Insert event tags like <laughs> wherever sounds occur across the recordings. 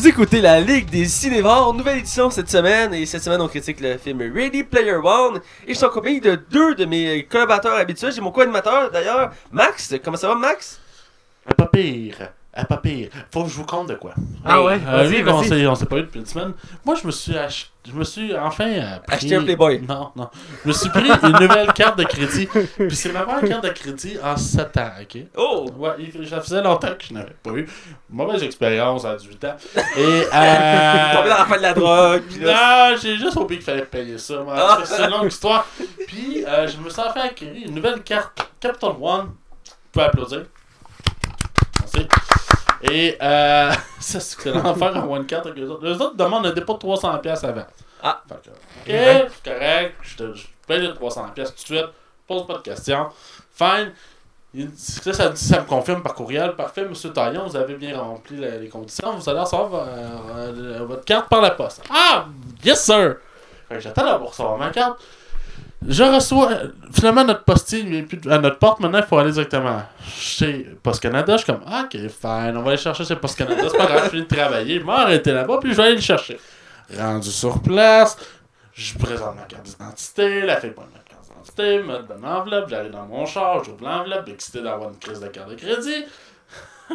Vous écoutez la Ligue des Cinévores, nouvelle édition cette semaine, et cette semaine on critique le film Ready Player One, et je suis en compagnie de deux de mes collaborateurs habituels, j'ai mon co-animateur d'ailleurs, Max, comment ça va Max? Pas pire. Ah, pas pire. Faut que je vous compte de quoi. Ah ouais, Euh, vas-y, s'est, on s'est pas eu depuis une semaine, moi je me suis ach- je me suis enfin euh, pris... Acheté un Playboy. Non, non. Je me suis pris une nouvelle carte de crédit. Puis c'est ma première carte de crédit en 7 ans, ok? Oh! Ouais, il- ça faisait longtemps que je n'avais pas eu. Mauvaise expérience à 18 ans. Et euh... Tombé dans la fin de la drogue. Non, j'ai juste oublié qu'il fallait payer ça. Ah. C'est une longue histoire. Puis, euh, je me suis enfin acquérir une nouvelle carte Capital One. Vous pouvez applaudir. Merci. Et, euh, <laughs> ça, c'est l'enfer à One Card avec eux autres. Les autres demandent un dépôt de 300$ avant. Ah. Fait que, ok, c'est correct. Je te je paye le 300$ tout de suite. Pose pas de questions. Fine. Ça, ça, ça me confirme par courriel. Parfait, monsieur Taillon, vous avez bien rempli la- les conditions. Vous allez recevoir euh, euh, votre carte par la poste. Ah, yes, sir! J'attends d'avoir recevoir ma carte. Je reçois. Finalement, notre postier vient plus à notre porte. Maintenant, il faut aller directement chez Post Canada. Je suis comme, ok, fine, on va aller chercher chez Post Canada. C'est pas grave, je de travailler. Je vais arrêter là-bas, puis je vais aller le chercher. Rendu sur place, je présente ma carte d'identité. La fille prend ma carte d'identité, me donne l'enveloppe. J'arrive dans mon char, j'ouvre l'enveloppe, excité d'avoir une crise de carte de crédit. <laughs>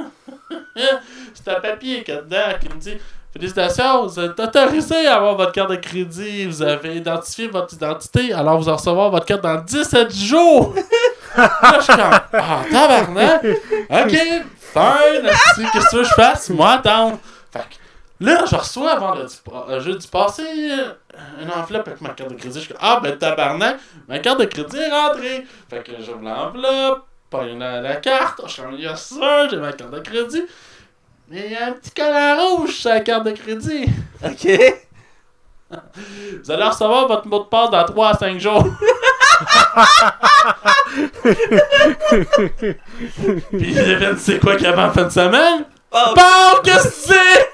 C'est un papier a dedans qui me dit Félicitations, vous êtes autorisé à avoir votre carte de crédit. Vous avez identifié votre identité, alors vous allez recevoir votre carte dans 17 jours. <laughs> Là, je suis comme Ah, tabarnak. Ok, fine. Qu'est-ce que je fasse? Moi, attendre. Fait que là, je reçois vendredi, euh, jeudi passé euh, une enveloppe avec ma carte de crédit. Je suis comme Ah, ben tabarnak, ma carte de crédit est rentrée. Fait que j'ouvre l'enveloppe, pogne la, la carte. Je suis comme Yes, sir, j'ai ma carte de crédit. Mais il y a un petit collant rouge sur la carte de crédit. Ok. Vous allez recevoir votre mot de passe dans 3 à 5 jours. <laughs> Puis Evan, c'est quoi qu'il y avait en fin de semaine? Oh, Bon, qu'est-ce que c'est?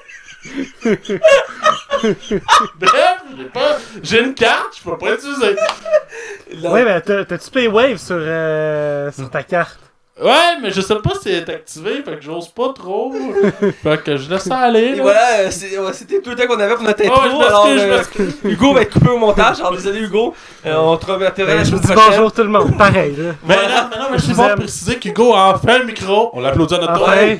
Bref, j'ai pas. J'ai une carte, je peux pas l'utiliser. là- Ouais, mais t'as- t'as-tu Paywave sur, euh, sur ta carte? Ouais, mais je sais pas si elle est activée, fait que j'ose pas trop. <laughs> fait que je laisse ça aller. Et là. voilà, euh, c'était tout le temps qu'on avait pour notre intro. alors, euh. Hugo va être coupé au montage. Alors, désolé, Hugo. Euh, on te remettra la Ben, je vous dis bonjour tout le monde, pareil, là. Mais non, mais non, mais je suis bon préciser qu'Hugo a enfin le micro. On l'applaudit à notre tour. Enfin,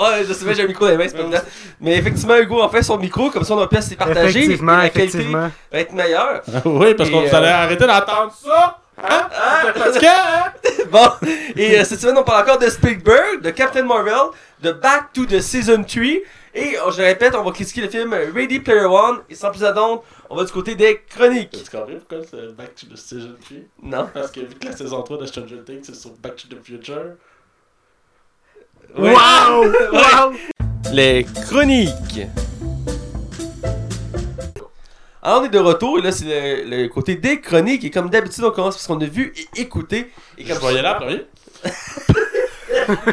Ouais, je sais pas, j'ai un micro dans les mains, c'est pas évident. Mais effectivement, Hugo a fait son micro, comme ça, notre pièce est partagée. effectivement, et la qualité effectivement. va être meilleure. <laughs> oui, parce que Et, vous allez euh, arrêter d'entendre ça. Hein? Fatigué, hein? <laughs> Bon, et euh, cette semaine, on parle encore de Spielberg, de Captain Marvel, de Back to the Season 3. Et euh, je répète, on va critiquer le film Ready Player One. Et sans plus attendre, on va du côté des chroniques. T'as-tu compris pourquoi c'est Back to the Season 3? Non? Parce que vu que la saison 3 de Stranger Things c'est sur Back to the Future. Ouais. Wow! <laughs> Wow! Les chroniques. Alors on est de retour et là c'est le, le côté des chroniques et comme d'habitude on commence parce qu'on a vu et écouté et Je comme vais y aller en premier. <laughs>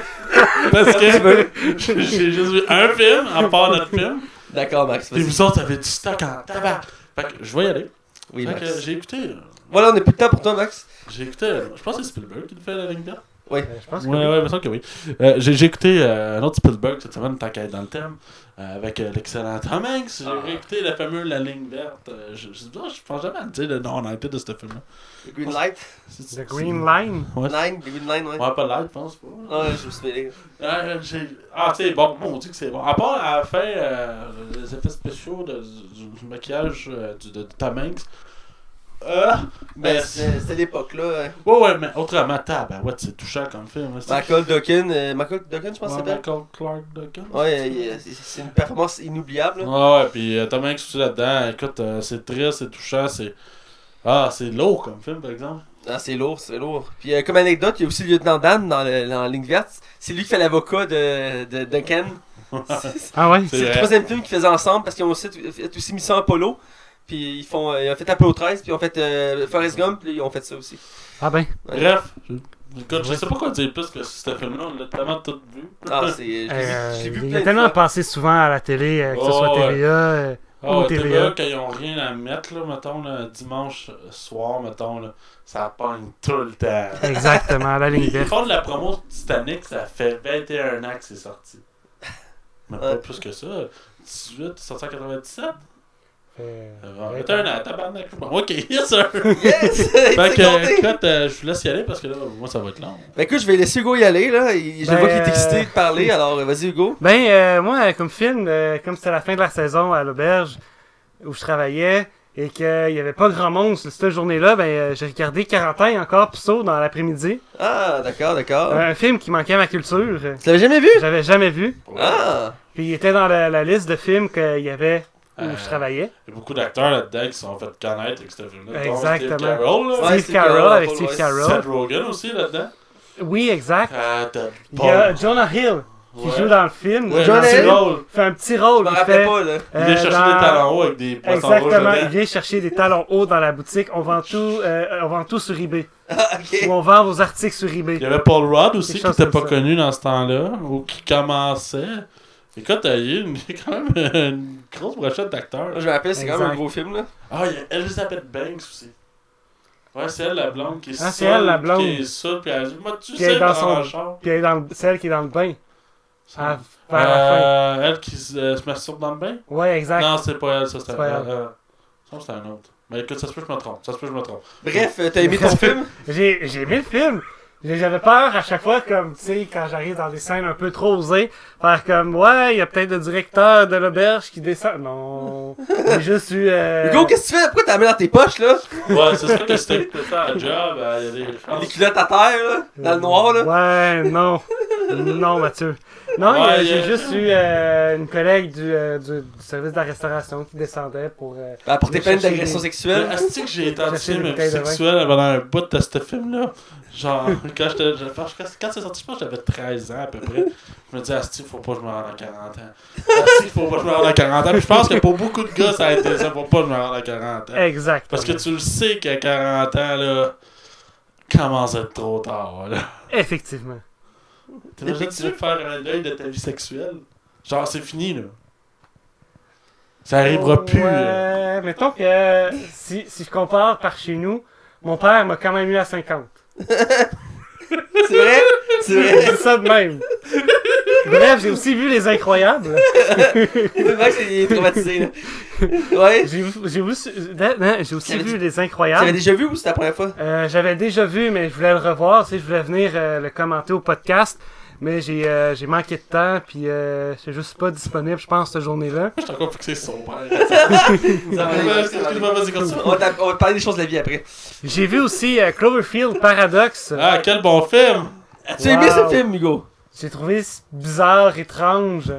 Parce que <laughs> j'ai juste vu un film, à part notre film. D'accord Max, vas-y. vous autres avez du stock en tabac. Fait que je vais y aller. Oui fait Max. que j'ai écouté. euh, Voilà, on a plus de temps pour toi Max. J'ai écouté. euh, Je pense que c'est Spielberg qui le fait la ligne verte. Euh, Je pense que Ouais, oui. ouais, il me semble que oui. Euh, j'ai j'ai écouté euh, un autre Spielberg cette semaine, tant qu'à être dans le thème, euh, avec euh, l'excellent Tom Hanks. J'ai Ah. réécouté la fameuse La Ligne Verte. Euh, je, je, ah, je pense jamais à dire le nom en anglais de ce film-là. The Green Light? C'est- The c'est- Green Line? Ouais. Line, The Green Line, ouais. Ouais, pas live, je pense pas. Ah, je me suis. Euh, j'ai- ah, tu sais, bon, on dit que c'est bon. À part à la fin, euh, les effets spéciaux de- du, du maquillage euh, du- de, Tom Hanks. Euh, Ben, mais c'est- c'était l'époque là. hein. Ouais, ouais, mais autrement, tabarouette, c'est touchant comme film. hein, Michael Duncan, euh, Michael Duncan je pense Ouais, que c'est Michael Clark Duncan. Ouais, il- c'est une performance inoubliable. là. Ouais, ouais, puis euh, Tom Hanks aussi là-dedans. Écoute, euh, c'est triste, c'est touchant, c'est. Ah, c'est lourd comme film, par exemple. Ah, c'est lourd, c'est lourd. Puis euh, comme anecdote, il y a aussi le lieutenant Dan dans, le, dans ligne verte. C'est lui qui fait l'avocat de, de Duncan. <laughs> Ah ouais? c'est le troisième film qu'ils faisaient ensemble parce qu'ils ont aussi fait aussi Mission Apollo. Puis ils font. Euh, ils ont fait Apollo 13, puis ils ont fait euh, Forrest Gump, puis ils ont fait ça aussi. Ah ben. Bref. Je sais pas quoi dire plus que ce film-là, on l'a tellement tout vu. Ah, c'est. <laughs> Euh, il est tellement passé souvent à la télé, euh, que ce soit TVA oh, TVA. Quand ils ont rien à mettre, là, mettons, dimanche euh, soir, mettons, là, ça pogne tout le temps. <laughs> Exactement, la ligne verte. Ils font de la promo Titanic, ça fait 21 ans que c'est sorti. Mais pas plus que ça. 18, 197 euh, ah, Return à tabarnak, moi <laughs> Yes, sir! Yes! <laughs> fait que, écoute, euh, je vous laisse y aller parce que là, moi, ça va être long. Ben, écoute, je vais laisser Hugo y aller, là. Je vois qu'il est ben, excité de parler, euh, alors vas-y, Hugo. Ben, moi, comme film, comme c'était la fin de la saison à l'auberge où je travaillais et qu'il n'y avait pas grand monde cette journée-là, ben, j'ai regardé Quarantaine encore, Pso, dans l'après-midi. Ah, d'accord, d'accord. Un film qui manquait à ma culture. Tu l'avais jamais vu? J'avais jamais vu. Ah! Puis il était dans la, la liste de films qu'il y avait où Euh, je travaillais. Il y a beaucoup d'acteurs là-dedans qui se sont fait connaître avec ce film-là. Exactement. Steve Carell, là. Ouais, Steve Carell, avec Steve. Carell. Seth Rogen aussi là-dedans. Oui, exact. Ah, Il y a Jonah Hill qui joue dans le film. Ouais, Jonah Hill? rôle. Fait un petit rôle. Il fait, pas, là. Il vient euh, chercher dans- des talons hauts avec des poissons Exactement, il vient chercher des talons hauts dans la boutique. On vend tout, euh, on vend tout sur eBay. <laughs> Ah, ok. Ou on vend vos articles sur eBay. Il y avait Paul Rudd aussi qui n'était pas ça. connu dans ce temps-là, ou qui commençait. Écoute, il y a une- <laughs> quand même une grosse brochette d'acteurs. Je me rappelle, c'est quand même un gros film, là. Ah, il y a Elizabeth Banks aussi. Ouais, c'est elle la blonde qui est Ah, c'est elle, la blonde. Qui est saoule, puis elle dit Moi, tu Puis elle est sais, dans dans son-. Puis elle est dans le- celle qui est dans le bain. Ça- à- vers la fin. Euh, elle qui se, euh, se masturbe dans le bain? Ouais, exact. Non, c'est pas elle, ça c'est pas elle. euh, ça, c'est un autre. Mais écoute, ça se peut que je me trompe. Ça se peut que je me trompe. Bref, euh, t'as aimé ton <laughs> film? J'ai j'ai aimé le film. J'ai- J'avais peur à chaque fois, comme, tu sais, quand j'arrive dans des scènes un peu trop osées, faire comme, ouais, il y a peut-être le directeur de l'auberge qui descend. Non. <laughs> J'ai juste eu. euh, Hugo, qu'est-ce que tu fais? Pourquoi t'as la main dans tes poches, là? Ouais, c'est sûr que c'était ça la job. euh, Il y a des Les culottes à terre, là? Dans le noir, là? Ouais, non. Non, Mathieu. Non, Ouais, j'ai juste eu euh, une collègue du, euh, du, du service de la restauration qui descendait pour. euh, Ben, pour tes cherchais d'agression sexuelle. Est-ce que j'ai été Chercher des anti bouteilles de vin. sexuel pendant un bout de ce film-là? Genre, <laughs> quand Quand c'est sorti, je pense que j'avais 13 ans à peu près. Je me disais, Asti, faut pas que je me rende à 40 ans. Asti, faut pas que je me rende à 40 ans. Puis je pense que pour beaucoup de gars, ça a été ça, faut pas que je me rende à 40 ans. Exact. Parce que tu le sais qu'à 40 ans, là, commence à être trop tard, là. Effectivement. T'imagines, tu veux faire un deuil de ta vie sexuelle? Genre, c'est fini, là. Ça arrivera plus, là. Ouais, mettons que si, si je compare par chez nous, mon père m'a quand même eu à 50. C'est vrai? C'est vrai? C'est ça de même. Bref, j'ai aussi vu Les Incroyables. Le mec, il est traumatisé, là. Ouais. J'ai aussi, non, j'ai aussi T'avais vu dit- Les Incroyables. déjà vu ou c'était la première fois? Euh, J'avais déjà vu, mais je voulais le revoir. Tu sais, je voulais venir euh, le commenter au podcast. Mais j'ai euh, j'ai manqué de temps, puis euh, c'est juste pas disponible, je pense, cette journée-là. Je suis encore fixé sur son <laughs> père. On va, te parler des choses de la vie après. J'ai vu aussi euh, Cloverfield Paradox. Ah, quel bon film! Tu as aimé Wow. ce film, Hugo? J'ai trouvé bizarre, étrange.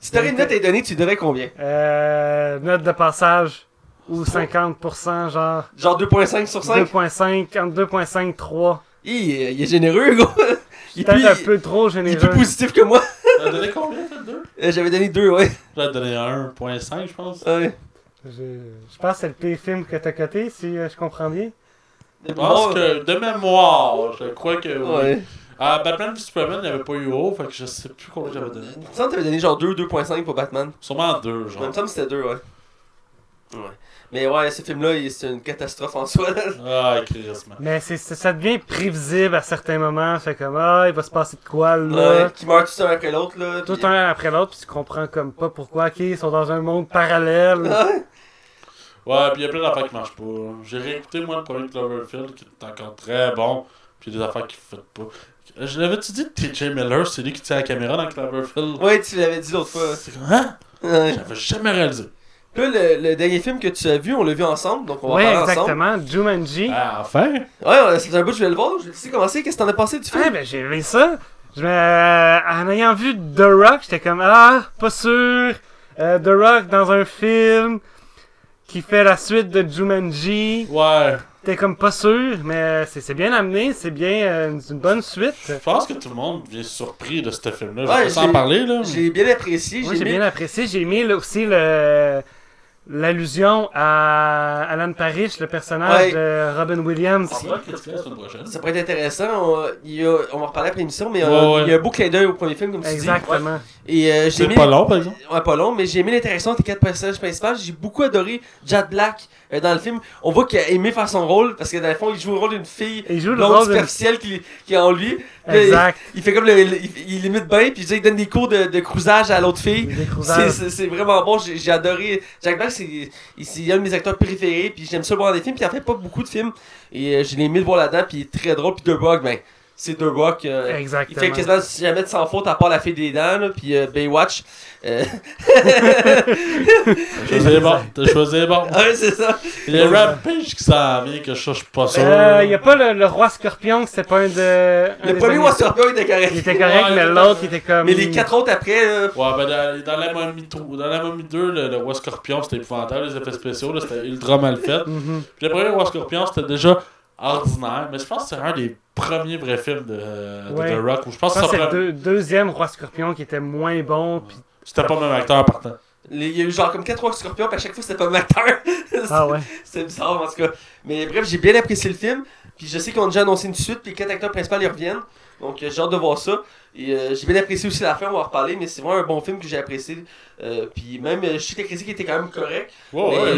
Si t'aurais une note à lui donner, tu donnerais combien? Euh, note de passage ou 50%, genre Genre 2.5 sur 5? 2.5, entre 2.5 et 3. Il, est- il est généreux, Hugo. <laughs> Il est, plus, Peut-être un il- peu trop il est plus généreux. positif que moi. <laughs> T'as donné combien, deux? Euh, J'avais donné 2, ouais. J'avais donné 1.5, je pense. ouais. Je, je pense que c'est le pire film que t'as coté, si euh, je comprends bien. Je pense que, de mémoire, je crois que oui. Ouais. Ah, Batman v Superman, il n'y avait pas eu haut, fait que je sais plus combien j'avais donné. Il me semble que t'avais donné genre 2, 2.5 pour Batman. Sûrement deux, Il genre. me semble que c'était 2, ouais. Ouais. Mais ouais, ce film-là, il- c'est une catastrophe en soi. Ah. Mais c'est, ça devient prévisible à certains moments. Fait comme, ah, il va se passer de quoi là? Ouais, qui meurt tout un après l'autre. là. Tout puis- un après l'autre, puis tu comprends comme pas pourquoi, ok, ils sont dans un monde parallèle. <laughs> Ouais. Ouais, puis il y a plein d'affaires qui marchent pas. J'ai réécouté, moi, le premier Cloverfield, qui est encore très bon, puis des affaires qui ne pas. Je l'avais-tu dit, TJ Miller, c'est lui qui tient la caméra dans Cloverfield? Ouais, tu l'avais dit l'autre fois. C'est comme, hein? J'avais jamais réalisé. Là, le, le dernier film que tu as vu, on l'a vu ensemble, donc on va Ouais, en parler ensemble. exactement. Jumanji. Ah, enfin! Ouais, fait un bout que je vais le voir. Je sais comment c'est. Qu'est-ce que t'en as pensé du film? Ah, ben j'ai aimé ça. Je me... En ayant vu The Rock, j'étais comme, ah, pas sûr. Euh, The Rock dans un film qui fait la suite de Jumanji. Ouais, T'es comme pas sûr, mais c'est c'est bien amené, c'est bien euh, une, bonne suite. je pense que tout le monde vient surpris de ce film-là. Je Ouais, vais pas s'en j'ai- parler, là. J'ai bien apprécié. Moi, J'ai bien apprécié. J'ai aimé là, aussi le l'allusion à Alan Parrish, le personnage Ouais. de Robin Williams. On va prochaine. Ça pourrait être intéressant. On, il y a- on va en reparler après l'émission, mais euh, Ouais, ouais. il y a un beau clin d'œil au premier film, comme tu dis. Exactement. Et euh, j'ai C'est aimé. pas long, par exemple? Ouais, pas long, mais j'ai aimé l'interaction des quatre personnages principaux. J'ai beaucoup adoré Jack Black euh, dans le film. On voit qu'il a aimé faire son rôle parce que dans le fond, il joue le rôle d'une fille Il joue le blonde superficielle qui, qui est en lui. Exact. Il, il fait comme le, le- il, il imite bien, puis il donne des cours de, de cruisage à l'autre fille. Des C'est- cruisages. C'est c'est vraiment bon, j'ai j'ai adoré. Jack Black, c'est il- c'est un de mes acteurs préférés, puis j'aime ça le voir dans des films, puis il en fait pas beaucoup de films. Et euh, je l'ai aimé le voir là-dedans, puis il est très drôle. Puis The Rock, ben, c'est The Rock. euh, il Exactement. fait quasiment jamais de sans faute à part la fille des dents, là, puis euh, Baywatch. Euh, <laughs> T'as choisi les bons. T'as choisi les bons. ouais, c'est ça. Il y a Rampage qui s'en vient, que je suis pas sûr. Euh, y a pas le, le roi scorpion, c'était pas un de. un Le premier War Scorpion était correct. Il était correct, Ouais, mais il l'autre, il était comme. Mais les quatre autres après, là, Ouais, ben dans, dans la momie 3, dans la momie 2, le, le Roi Scorpion, c'était épouvantable, les effets spéciaux, là, c'était ultra mal fait. Mhm. Puis le premier Roi Scorpion, c'était déjà ordinaire, mais je pense que c'est un des premiers vrais films de, de Ouais. The Rock, où je pense Je que pense que ça c'est le deux- deuxième roi scorpion qui était moins bon. Puis... c'était pas le même acteur partant. les- il y a eu genre comme 4 War Scorpions, puis à chaque fois c'était pas le même acteur. <laughs> Ah ouais. C'était bizarre en tout cas. Mais bref, j'ai bien apprécié le film. Puis je sais qu'on a déjà annoncé une suite, puis les quatre acteurs principaux ils reviennent. Donc euh, j'ai hâte de voir ça. Et euh, j'ai bien apprécié aussi la fin, on va en reparler, mais c'est vraiment un bon film que j'ai apprécié. Euh, puis même, euh, je sais que la critique était quand même correcte. Ouais,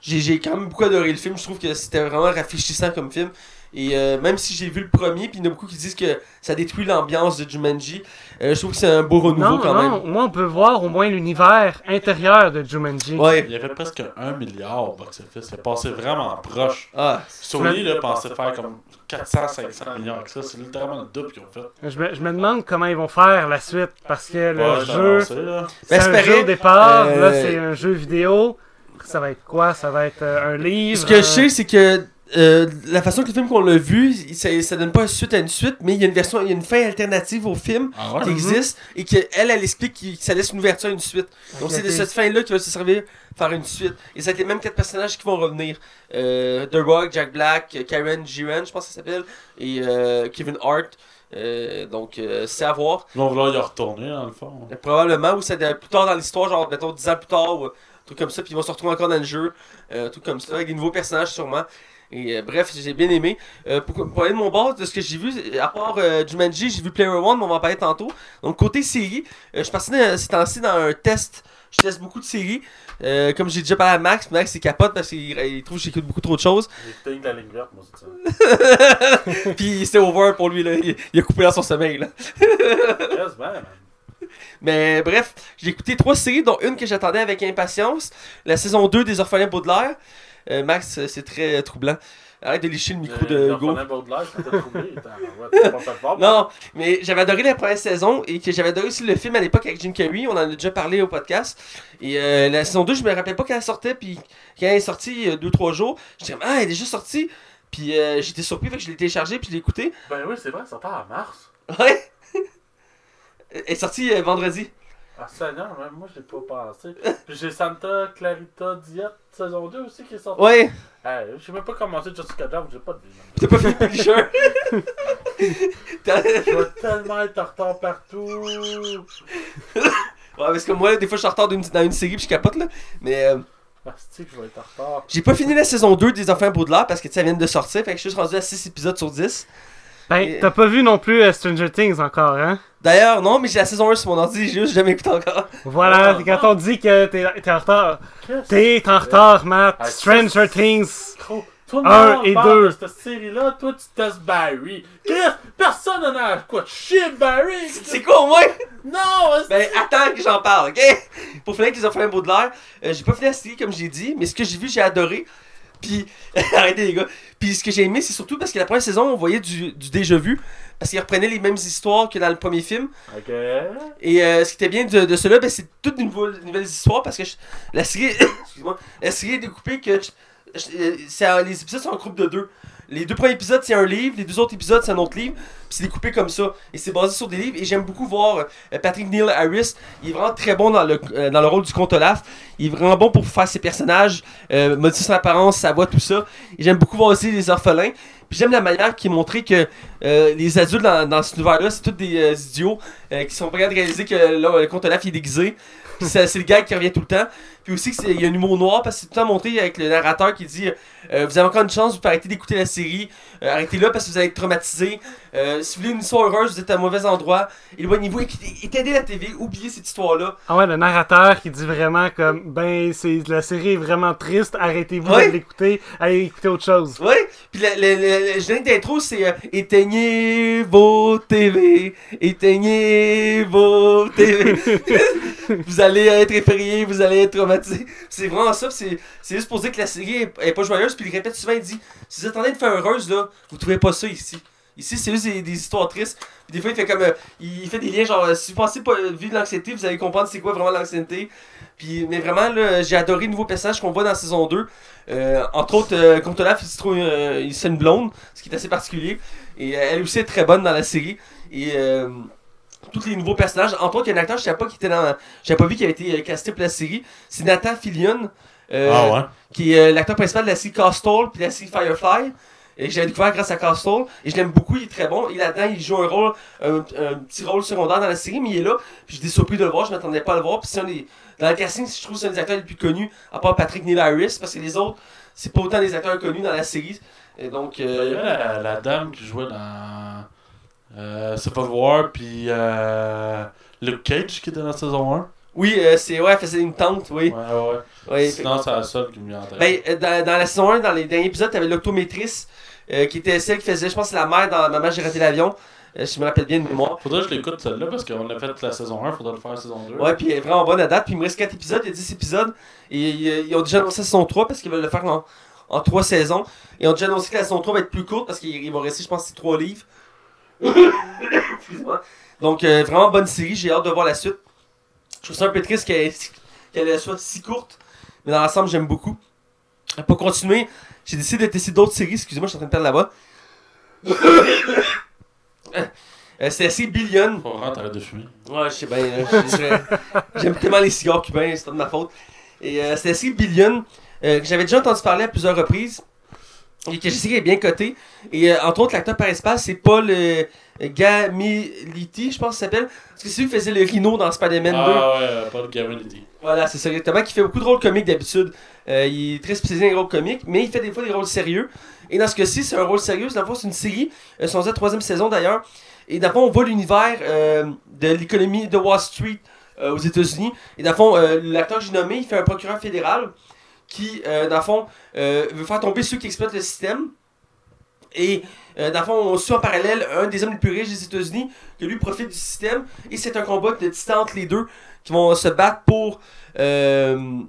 j'ai quand même beaucoup adoré le film. Je trouve que c'était vraiment rafraîchissant comme film. Et euh, même si j'ai vu le premier, puis il y en a beaucoup qui disent que ça détruit l'ambiance de Jumanji, euh, je trouve que c'est un beau renouveau Non, quand non, même. moi on peut voir au moins l'univers intérieur de Jumanji. Ouais. Il y avait presque 1 milliard au box-office. A passé vraiment proche. Ah, Sony là, pensait faire comme 400-500 millions avec ça. C'est littéralement le double qu'ils ont fait. Je, me, je me demande comment ils vont faire la suite parce que le Ouais, jeu, là. c'est Ben, un jeu au départ, Euh, là c'est un jeu vidéo. Ça va être quoi? Ça va être euh, un livre. Ce que je euh, sais, c'est que euh, la façon que le film qu'on l'a vu, ça, ça donne pas une suite à une suite, mais il y a une version, il y a une fin alternative au film Ah ouais? qui existe et qu'elle, elle, elle explique qu'il- que ça laisse une ouverture à une suite. Donc c'est de cette fin-là qui va se servir faire une suite. Et ça va être les mêmes quatre personnages qui vont revenir. Euh, The Rock, Jack Black, Karen Giran, je pense que ça s'appelle, et euh, Kevin Hart. Euh, donc euh, c'est à voir. Ils vont vouloir y retourner, dans le fond. Probablement, ou c'est plus tard dans l'histoire, genre mettons 10 ans plus tard, ou un truc comme ça, puis ils vont se retrouver encore dans le jeu, euh, un truc comme ça, avec des nouveaux personnages sûrement. Et euh, bref, j'ai bien aimé. Euh, pour, pour aller de mon bord, de ce que j'ai vu, à part euh, Jumanji, j'ai vu Player One, mais on va en parler tantôt. Donc côté série, euh, je suis parti dans- ces temps-ci dans un test. Je teste beaucoup de séries. Comme j'ai déjà parlé à Max, Max il capote parce qu'il il trouve que j'écoute beaucoup trop de choses. J'ai la ligne verte, moi, c'est ça. <laughs> Puis c'était over pour lui, là. Il, il a coupé dans son sommeil. Là. <laughs> Yes, man. Mais bref, j'ai écouté trois séries, dont une que j'attendais avec impatience. La saison 2 des Orphelins Baudelaire. Euh, Max, euh, c'est très euh, troublant. Arrête de licher le micro de Hugo. Non, mais j'avais adoré la première saison et que j'avais adoré aussi le film à l'époque avec Jim Carrey. On en a déjà parlé au podcast. Et euh, la saison 2, je me rappelais pas quand elle sortait. Puis quand elle est sortie il y a 2-3 jours, j'étais comme Ah, elle est déjà sortie. Puis euh, j'étais surpris, fait que je l'ai téléchargé puis je l'ai écouté. Ben oui, c'est vrai, ça part en mars. Ouais! <laughs> Elle est sortie euh, vendredi. Ah, Seigneur, même moi, je l'ai pas pensé. Puis j'ai Santa Clarita Diet saison 2 aussi qui est sortie. Ouais! Hey, je sais même pas commencé Jessica Jones, j'ai pas de. T'as pas fini Punisher? <laughs> Je vais tellement être en retard partout. Ouais, parce que moi, là, des fois, je suis en retard dans une série puis je capote, là. Mais euh, Ah, c'est que je vais être en retard. j'ai pas fini la saison 2 des Enfants Baudelaire parce que elle vient de sortir. Fait que je suis juste rendu à 6 épisodes sur 10. Ben, t'as pas vu non plus euh, Stranger Things encore, hein? D'ailleurs, non, mais j'ai la saison 1 sur mon ordi, j'ai juste jamais écouté encore. Voilà, Ah, quand on dit que t'es t'es en retard, t'es en retard, Matt. Ah, Stranger Things. Trop. Tout le Un monde et parle deux. de cette série-là, toi tu testes Barry. Qu'est-ce Personne n'en a quoi de chier Barry. C'est quoi au moins? Non, Ben, attends que j'en parle, ok? Pour finir avec les Enfants Baudelaire, euh, j'ai pas fini la série comme j'ai dit, mais ce que j'ai vu, j'ai adoré. Puis, <laughs> arrêtez les gars. Puis ce que j'ai aimé, c'est surtout parce que la première saison, on voyait du, du déjà vu. Parce qu'ils reprenaient les mêmes histoires que dans le premier film. Ok. Et euh, ce qui était bien de, de cela, ben, c'est toutes de nouvelles, nouvelles histoires parce que je- la série, <coughs> excuse-moi, la série est découpée que je- je- euh, les épisodes sont en groupe de deux. Les deux premiers épisodes c'est un livre, les deux autres épisodes c'est un autre livre, c'est découpé comme ça. Et c'est basé sur des livres. Et j'aime beaucoup voir euh, Patrick Neil Harris. Il est vraiment très bon dans le, euh, dans le rôle du comte Olaf. Il est vraiment bon pour faire ses personnages, euh, modifier son apparence, sa voix, tout ça. Et j'aime beaucoup voir aussi les orphelins. Puis j'aime la manière qui est montrée que les adultes dans, dans cet univers-là, c'est tous des idiots qui sont capables de réaliser que là, le comte Olaf est déguisé. <laughs> C'est le gars qui revient tout le temps. Puis aussi il y a un humour noir parce que c'est tout le temps monté avec le narrateur qui dit euh, Vous avez encore une chance, vous pouvez arrêter d'écouter la série. Euh, Arrêtez là parce que vous allez être traumatisé. Euh, si vous voulez une histoire heureuse, vous êtes à un mauvais endroit. Éloignez-vous, éteignez la TV, oubliez cette histoire-là. Ah ouais, le narrateur qui dit vraiment comme, ben, la série est vraiment triste, arrêtez-vous Ouais. de l'écouter, allez écouter autre chose. Ouais, puis le générique d'intro, c'est euh, Éteignez vos TV, éteignez vos TV. <laughs> vous allez être effrayés, vous allez être traumatisés. C'est vraiment ça, c'est juste pour dire que la série est, pas joyeuse, puis il répète souvent, il dit Si vous attendez de faire heureuse, là, vous trouvez pas ça ici. Ici, c'est juste des, histoires tristes. Puis des fois, il fait comme. euh, il fait des liens, genre, euh, si vous pensez pas vivre l'anxiété, vous allez comprendre c'est quoi vraiment l'anxiété. Puis, mais vraiment, là, j'ai adoré le nouveau personnage qu'on voit dans saison 2. Euh, entre autres, euh, contre Olaf, il se trouve euh, une blonde, ce qui est assez particulier. Et euh, elle aussi est très bonne dans la série. Et euh, tous les nouveaux personnages. Entre autres, il y a un acteur, je savais pas qui était dans. J'avais pas vu qui avait été euh, casté pour la série. C'est Nathan Fillion. euh, ah ouais? qui est euh, l'acteur principal de la série Castle puis de la série Firefly. Et que j'avais découvert grâce à Castle. Et je l'aime beaucoup, il est très bon. Et là-dedans, il joue un rôle, un, un petit rôle secondaire dans la série, mais il est là. Puis j'étais surpris de le voir, je m'attendais pas à le voir. Puis c'est un des. Dans le casting, je trouve que c'est un des acteurs les plus connus, à part Patrick Neil Harris, parce que les autres, c'est pas autant des acteurs connus dans la série. Et donc. Il y Euh, avait la, la dame qui jouait dans euh, Civil War, puis euh, Luke Cage qui était dans la saison 1. oui, euh, c'est. Ouais, elle faisait une tante, oui. Ouais, ouais. Ouais, Sinon, c'est la seule qui me. Ben, euh, dans, dans la saison 1, dans les derniers épisodes, t'avais l'optométrice, euh, qui était celle qui faisait, je pense, c'est la mère dans Maman, j'ai raté l'avion. Euh, je me rappelle bien de mémoire. Faudrait que je l'écoute celle-là parce qu'on a fait la saison 1, faudrait le faire la saison 2. Ouais, puis elle est vraiment bonne à date. Puis il me reste 4 épisodes, il y a 10 épides. Et ils ont déjà annoncé la saison 3 parce qu'ils veulent le faire en, en 3 saisons. Ils ont déjà annoncé que la saison 3 va être plus courte parce qu'il il va rester, je pense, 3 livres. Excuse-moi. Donc, euh, vraiment bonne série, j'ai hâte de voir la suite. Je trouve ça un peu triste qu'elle qu'elle soit si courte. Mais dans l'ensemble, j'aime beaucoup. Pour continuer, j'ai décidé de tester d'autres séries. Excusez-moi, je suis en train de perdre la voix. <coughs> Euh, c'est la série Billion. Faut vraiment t'arrêter de fumer. Ouais, je sais bien. je- J'aime tellement les cigares cubains, c'est pas de ma faute. Et euh, c'est la série Billion, euh, que j'avais déjà entendu parler à plusieurs reprises. Et que je sais qu'elle est bien cotée. Et entre autres, l'acteur principal, c'est Paul Gamiliti, je pense qu'il s'appelle. Parce que c'est lui qui faisait le Rhino dans Spider-Man 2. Ah ouais, pas de Gavinity. Voilà, c'est ça exactement, qui fait beaucoup de rôles comiques d'habitude. Euh, il est très spécialisé dans les rôles comiques, mais il fait des fois des rôles sérieux. Et dans ce cas-ci, c'est un rôle sérieux. Dans le fond, c'est une série. Euh, c'est la troisième saison d'ailleurs. Et dans le fond, on voit l'univers euh, de l'économie de Wall Street euh, aux États-Unis. Et dans le fond, euh, l'acteur que j'ai nommé, il fait un procureur fédéral qui, euh, dans le fond, euh, veut faire tomber ceux qui exploitent le système. Et euh, dans le fond, on suit en parallèle un des hommes les plus riches des États-Unis que lui profite du système. Et c'est un combat de titans entre les deux qui vont se battre pour, euh,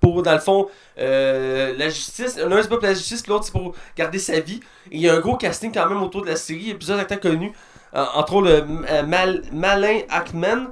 pour dans le fond, euh, la justice. L'un c'est pas pour la justice, l'autre c'est pour garder sa vie. Et il y a un gros casting quand même autour de la série. Il y a plusieurs acteurs connus. Entre autres, le Mal- Malin Ackman,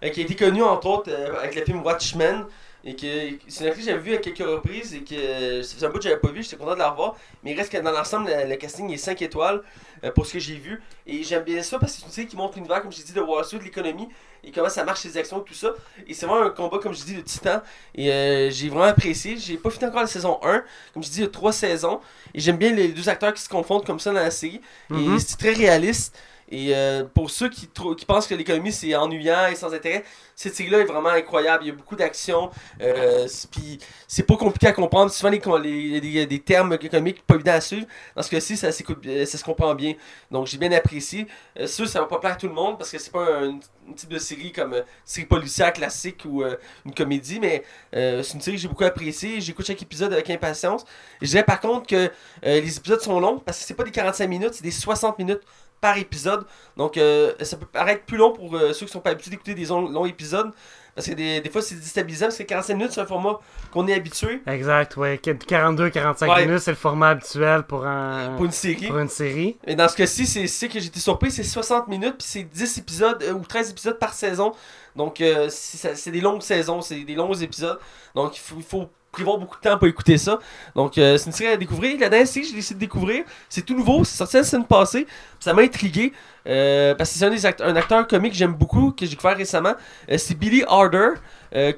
qui a été connu entre autres avec le film Watchmen. Et que c'est une actrice que j'avais vue à quelques reprises et que ça faisait un bout que j'avais pas vu, j'étais content de la revoir. Mais il reste que dans l'ensemble, le, le casting est 5 étoiles euh, pour ce que j'ai vu. Et j'aime bien ça parce que c'est une série qui montre l'univers, comme je dit, de Wall Street, de l'économie et comment ça marche, les actions, tout ça. Et c'est vraiment un combat, comme je dis, de titan. Et euh, j'ai vraiment apprécié. J'ai pas fini encore la saison 1. Comme je dis, il y a 3 saisons. Et j'aime bien les deux acteurs qui se confondent comme ça dans la série. Et c'est très réaliste. Et euh, pour ceux qui, qui pensent que l'économie c'est ennuyant et sans intérêt, cette série-là est vraiment incroyable. Il y a beaucoup d'action. Euh, puis c'est pas compliqué à comprendre. Souvent, les, con- les, des, termes économiques pas évidents à suivre. Dans ce cas-ci, ça, se comprend bien. Donc j'ai bien apprécié. Euh, sûr, ça va pas plaire à tout le monde parce que c'est pas un, type de série comme euh, une série policière classique ou euh, une comédie, mais euh, c'est une série que j'ai beaucoup appréciée. J'écoute chaque épisode avec impatience. Je dirais par contre que euh, les épisodes sont longs parce que c'est pas des 45 minutes, c'est des 60 minutes par épisode. Donc euh, ça peut paraître plus long pour euh, ceux qui sont pas habitués d'écouter des longs, longs épisodes. Parce que des, des fois c'est déstabilisant parce que 45 minutes c'est un format qu'on est habitué Exact, ouais. 42-45 Ouais. minutes, c'est le format habituel pour, un, pour une série. pour une série. Et dans ce cas-ci, c'est c'est que j'étais surpris, c'est 60 minutes, puis c'est 10 épisodes euh, ou 13 épisodes par saison. Donc euh, c'est des longues saisons, c'est des longs épisodes. Donc il faut, il faut prévoir beaucoup de temps pour écouter ça. Donc euh, c'est une série à découvrir. La dernière série que j'ai décidé de découvrir, c'est tout nouveau, c'est sorti la semaine passée. Ça m'a intrigué. euh, parce que c'est un, des act- un acteur comique que j'aime beaucoup, que j'ai découvert récemment. Euh, c'est Billy Harder,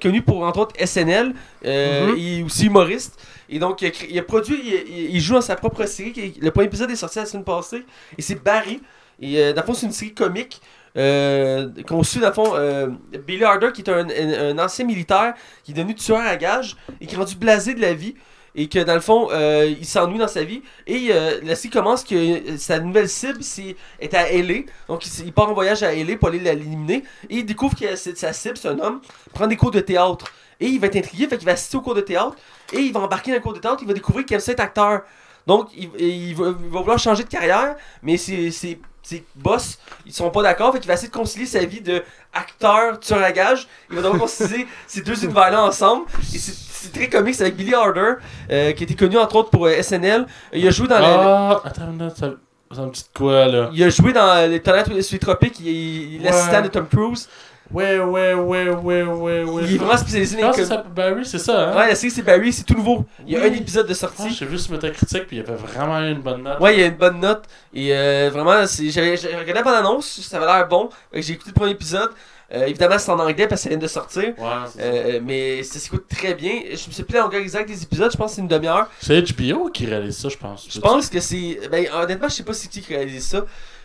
connu pour entre autres SNL, euh, Mhm. et aussi humoriste. Et donc, il a, il produit, il, il- il joue dans sa propre série. est- Le premier épisode est sorti la semaine passée. Et c'est Barry. Et euh, dans le fond, c'est une série comique. Euh, qu'on suit dans le fond euh, Billy Harder qui est un, ancien militaire qui est devenu tueur à gages et qui est rendu blasé de la vie et que dans le fond, euh, il s'ennuie dans sa vie. Et la série commence que sa nouvelle cible c'est, est à LA. Donc il, part en voyage à LA pour aller l'éliminer. Et il découvre que c'est- sa cible, c'est un homme, prend des cours de théâtre. Et il va être intrigué, fait qu'il va assister au cours de théâtre. Et il va embarquer dans le cours de théâtre, il va découvrir qu'il aime être acteur. Donc il, va, vouloir changer de carrière, mais ses, ses, boss, ils sont pas d'accord, fait qu'il va essayer de concilier sa vie de acteur, tueur à gage. Il va devoir concilier <laughs> ces deux univers-là ensemble. Et c'est c'est très comique, c'est avec Billy Harder, euh, qui était connu entre autres pour euh, SNL. Il a joué dans Ah, attends une minute, ça, ça me dit de quoi là? Il a joué dans les Talents sur les tropiques, il est il est l'assistant Ouais. de Tom Cruise. Ouais, ouais, ouais, ouais, ouais, ouais. Il est vraiment spécialisé dans Ah, les Barry, c'est ça, hein Ouais, la série c'est Barry, c'est tout nouveau. Il y a Oui. un épisode de Ah, sortie. J'ai vu ce métacritique, puis il y avait vraiment une bonne note. Ouais, il y a une bonne note. Et euh, vraiment, c'est- j'avais j'avais regardé la bonne annonce, ça avait l'air bon. J'ai écouté le premier épisode. Euh, évidemment, c'est en anglais parce que ça vient de sortir. Ouais, c'est ça. Euh, mais ça s'écoute très bien. Je me suis plus la longueur exacte des épisodes, je pense que c'est une demi-heure. C'est HBO qui réalise ça, je pense. Je pense que c'est. Ben, honnêtement, je sais pas c'est qui qui réalise ça.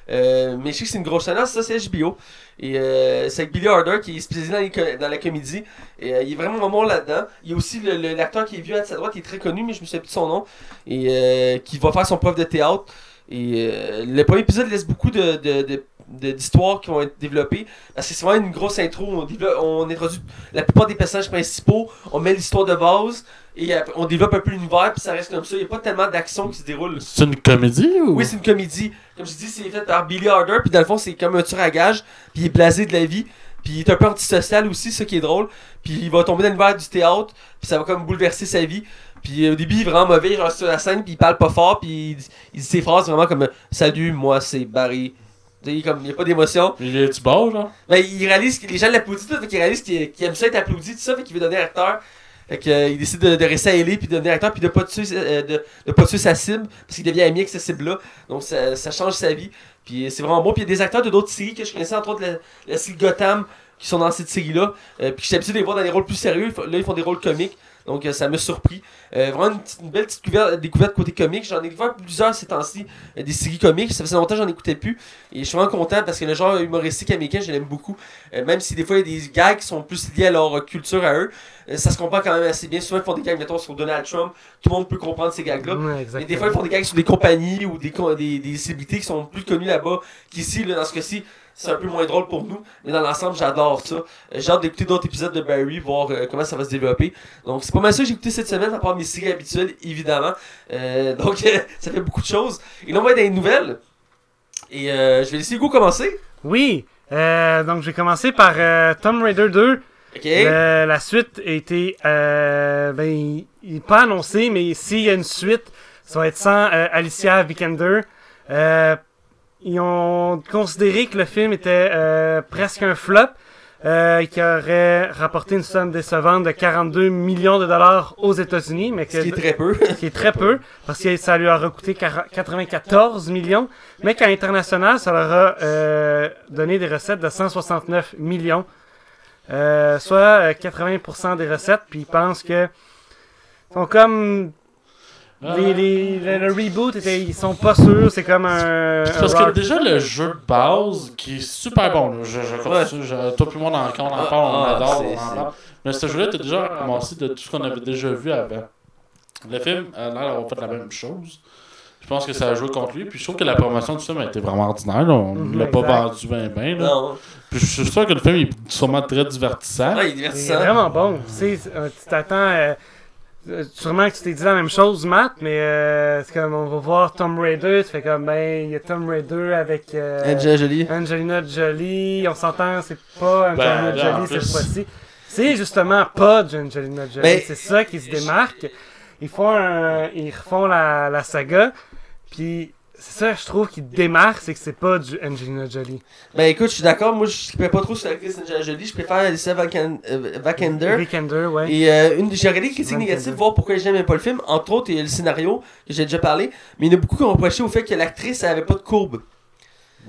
Euh, mais je sais que c'est une grosse chaîne, ça c'est HBO. Et euh, c'est avec Billy Harder qui est spécialisé dans, la comédie. Et euh, il est vraiment bon là-dedans. Il y a aussi l'acteur qui est vieux à sa droite, qui est très connu, mais je me souviens plus de son nom. Et euh, qui va faire son prof de théâtre. Et le premier épisode laisse beaucoup de, de, d'histoires qui vont être développées. Parce que c'est vraiment une grosse intro. On, développe- on introduit la plupart des personnages principaux. On met l'histoire de base. Et on développe un peu l'univers. Puis ça reste comme ça. Il n'y a pas tellement d'action qui se déroule. C'est une comédie ou? Oui, c'est une comédie. Comme je dis, c'est fait par Billy Harder. Puis dans le fond, c'est comme un tueur à gage. Puis il est blasé de la vie. Puis il est un peu antisocial aussi, ce qui est drôle. Puis il va tomber dans l'univers du théâtre. Puis ça va comme bouleverser sa vie. Puis euh, au début, il est vraiment mauvais, genre sur la scène. Puis il parle pas fort. Puis il, il dit ses phrases vraiment comme Salut, moi c'est Barry. Tu sais, comme il n'y a pas d'émotion. Il est du bord, genre Ben, il réalise que les gens l'applaudissent. Fait qu'il réalise qu'il aime ça être applaudi, tout ça. Fait qu'il veut devenir acteur. Fait que, euh, il décide de, de rester à LA puis de devenir acteur puis de pas tuer, euh, de, de pas tuer sa cible parce qu'il devient ami avec sa cible là. Donc ça, change sa vie. Puis euh, c'est vraiment bon. Puis il y a des acteurs de d'autres séries que je connaissais, entre autres la, la série Gotham, qui sont dans cette série-là. Puis j'étais habitué de les voir dans des rôles plus sérieux. Là, ils font des rôles comiques. Donc euh, ça m'a surpris. Euh, vraiment une, petite- une belle petite couverte- découverte côté comique. J'en ai découvert plusieurs ces temps-ci, euh, des séries comiques. Ça faisait longtemps que j'en écoutais plus. Et je suis vraiment content parce que le genre humoristique américain, je l'aime beaucoup. Même si des fois il y a des gags qui sont plus liés à leur culture à eux, ça se comprend quand même assez bien. Souvent ils font des gags, mettons, sur Donald Trump. Tout le monde peut comprendre ces gags-là. Ouais, Mais des fois, ils font des gags sur des compagnies ou des, des, des célébrités qui sont plus connues là-bas qu'ici. Là, dans ce cas-ci, c'est un peu moins drôle pour nous. Mais dans l'ensemble, j'adore ça. J'ai hâte d'écouter d'autres épisodes de Barry, voir euh, comment ça va se développer. Donc, c'est pas mal ça que j'ai écouté cette semaine, à part mes séries habituelles, évidemment. Euh, donc, <laughs> ça fait beaucoup de choses. Et là, on va être dans les nouvelles. Et euh, je vais laisser Hugo commencer. Oui, donc j'ai commencé par euh, Tomb Raider 2. Ok. Le- la suite a été, euh, ben, il pas annoncé, mais s'il y a une suite, ça va être sans euh, Alicia Vikander. Euh, ils ont considéré que le film était euh, presque un flop, euh, qui aurait rapporté une somme décevante de 42 millions de dollars aux États-Unis, mais que Ce qui est très peu. <laughs> qui est très peu, parce que ça lui a coûté 94 millions, mais qu'à l'international, ça leur a euh, donné des recettes de 169 millions, euh, soit euh, 80% des recettes, puis ils pensent que sont comme les, les- le, le reboot, était, ils sont pas sûrs, c'est comme un... Parce que déjà le jeu de base qui est super bon, là. Je, je, Ouais. je- toi puis moi dans- quand on en parle, on Ah, adore, on en parle. Mais ce jeu-là était déjà commencé de tout ce qu'on avait déjà vu avant. Le film a l'air d'avoir fait la même chose. Je pense que ça a joué contre lui. Puis je trouve que la promotion du film a été vraiment ordinaire. là. On Mhm, l'a pas exact. vendu bien bien. là. Non. Puis je suis sûr que le film est sûrement très divertissant. Ouais, il est vraiment bon. Tu sais, euh, tu t'attends. euh, sûrement que tu t'es dit la même chose, Matt, mais euh, c'est comme on va voir Tomb Raider. Tu fais comme, ben, il y a Tomb Raider avec euh, Angela Jolie. Angelina Jolie. On s'entend, c'est pas Angelina Ben, en Jolie cette fois-ci. C'est justement pas d'Angelina Jolie. Ben, c'est ça qui se démarque. Ils font un, ils refont la, la saga. Puis ça, je trouve, qui démarque, c'est que c'est pas du Angelina Jolie. Ben écoute, je suis d'accord. Moi, je ne pas trop sur l'actrice Angela Jolie. Je préfère Alicia Vikander. Vikander. Vikander, ouais. Et euh, une, j'ai regardé les critiques négatives, voir pourquoi j'aimais pas le film. Entre autres, il y a le scénario que j'ai déjà parlé. Mais il y en a beaucoup qui ont reproché au fait que l'actrice elle avait pas de courbe.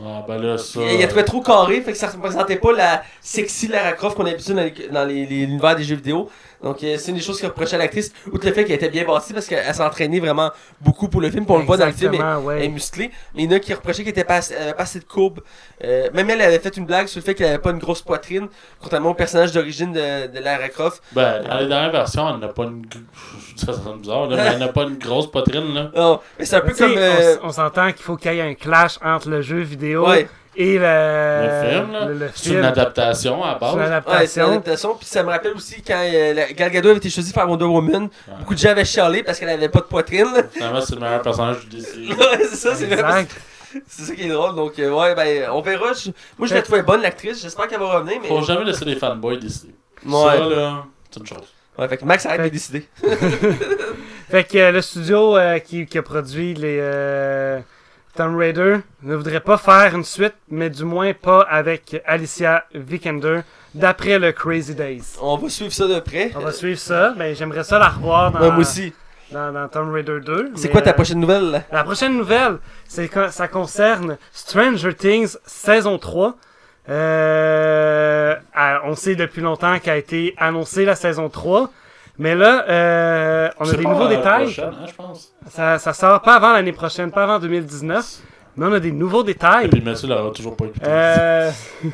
Ah, ben là, ça. Il, il a trouvé trop carré, fait que ça représentait pas la sexy Lara Croft qu'on a habitué dans les- dans les- les- l'univers des jeux vidéo. Donc euh, c'est une des choses qu'il reprochait à l'actrice, outre le fait qu'elle était bien bâtie parce qu'elle s'entraînait vraiment beaucoup pour le film, puis on le voit dans le film, elle, elle est ouais. musclée. Mais il y en a qui reprochaient qu'elle était pas, avait pas assez de courbe. Euh, même elle avait fait une blague sur le fait qu'elle avait pas une grosse poitrine, contrairement au personnage d'origine de, de Lara Croft. Ben, dans les dernières versions, elle n'a pas une. Je dis ça, ça sonne bizarre, là, mais elle n'a pas une grosse poitrine, là. <laughs> Non, mais c'est un peu comme... euh, on, s'entend qu'il faut qu'il y ait un clash entre le jeu vidéo ouais, et le, Le film, là. le- le C'est une adaptation à C'est une base. ouais, c'est une adaptation. Puis ça me rappelle aussi quand euh, la- Gal Gadot avait été choisie par Wonder Woman, beaucoup de gens avaient chialé parce qu'elle avait pas de poitrine. <laughs> Finalement, c'est le meilleur personnage du DC. <laughs> ouais, c'est ça, c'est vrai. Exact. C'est ça qui est drôle, donc euh, ouais, ben on verra. Je- Moi je la trouvais bonne l'actrice, j'espère qu'elle va revenir, mais. Faut jamais laisser les fanboys décider. Ça, Ouais. là, c'est une chose. ouais, fait que Max arrête Fait- de décider. <laughs> Fait que euh, le studio euh, qui, qui a produit les euh, Tomb Raider ne voudrait pas faire une suite, mais du moins pas avec Alicia Vikander, d'après le Crazy Days. On va suivre ça de près. On va suivre ça. Ben, j'aimerais ça la revoir dans, Ouais, moi aussi. dans, dans Tomb Raider 2. C'est quoi ta euh, prochaine nouvelle? La prochaine nouvelle, c'est ça concerne Stranger Things saison 3. Euh, on sait depuis longtemps qu'a été annoncée la saison 3. Mais là, euh, on a des nouveaux détails. hein, pense. Ça, ça sort pas avant l'année prochaine, pas avant 2019. Mais on a des nouveaux détails. Et puis Mathieu l'aura toujours pas écouté. Euh, <laughs>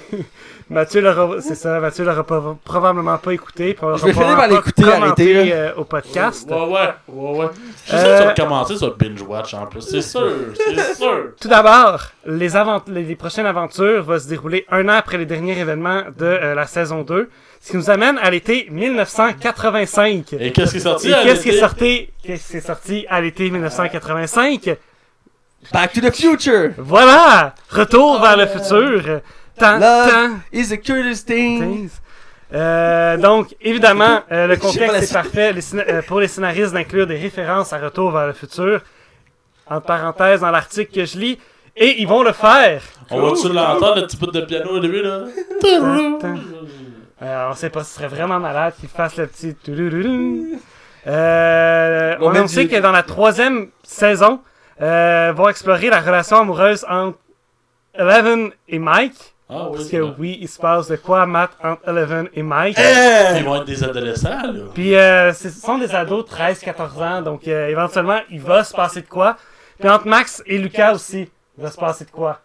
Mathieu l'aura, c'est ça, Mathieu l'aura pas- probablement pas écouté. Je vais finir par l'écouter, arrêtez, là. euh, au podcast. Ouais, ouais, ouais, ouais. Je sais Euh, que tu vas commencer sur Binge Watch en plus, c'est sûr, c'est <laughs> sûr. Tout d'abord, les, avant- les, les prochaines aventures vont se dérouler un an après les derniers événements de euh, la saison 2, ce qui nous amène à l'été 1985. Et qu'est-ce qui est sorti Et à qu'est-ce qui est sorti, qu'est-ce qui est sorti à l'été 1985? Back to the future! Voilà! Retour vers le futur. Love is the cutest thing! Euh, donc, évidemment, <laughs> euh, le contexte est parfait les euh, pour les scénaristes d'inclure des références à Retour vers le futur. Entre parenthèses, dans l'article que je lis. Et ils vont le faire. On va-tu l'entendre, le petit bout de piano au début, là? On sait pas, ce serait vraiment malade qu'ils fassent le petit. Euh, On on, met on sait du- que dans la troisième saison, euh, vont explorer la relation amoureuse entre Eleven et Mike. Ah oui. Parce que oui, il se passe de quoi, Matt, entre Eleven et Mike? Ils vont être des adolescents, là. Puis euh, ce sont des ados de 13-14 ans, donc euh, éventuellement, il va se passer de quoi? Puis entre Max et Lucas aussi, il va se passer de quoi?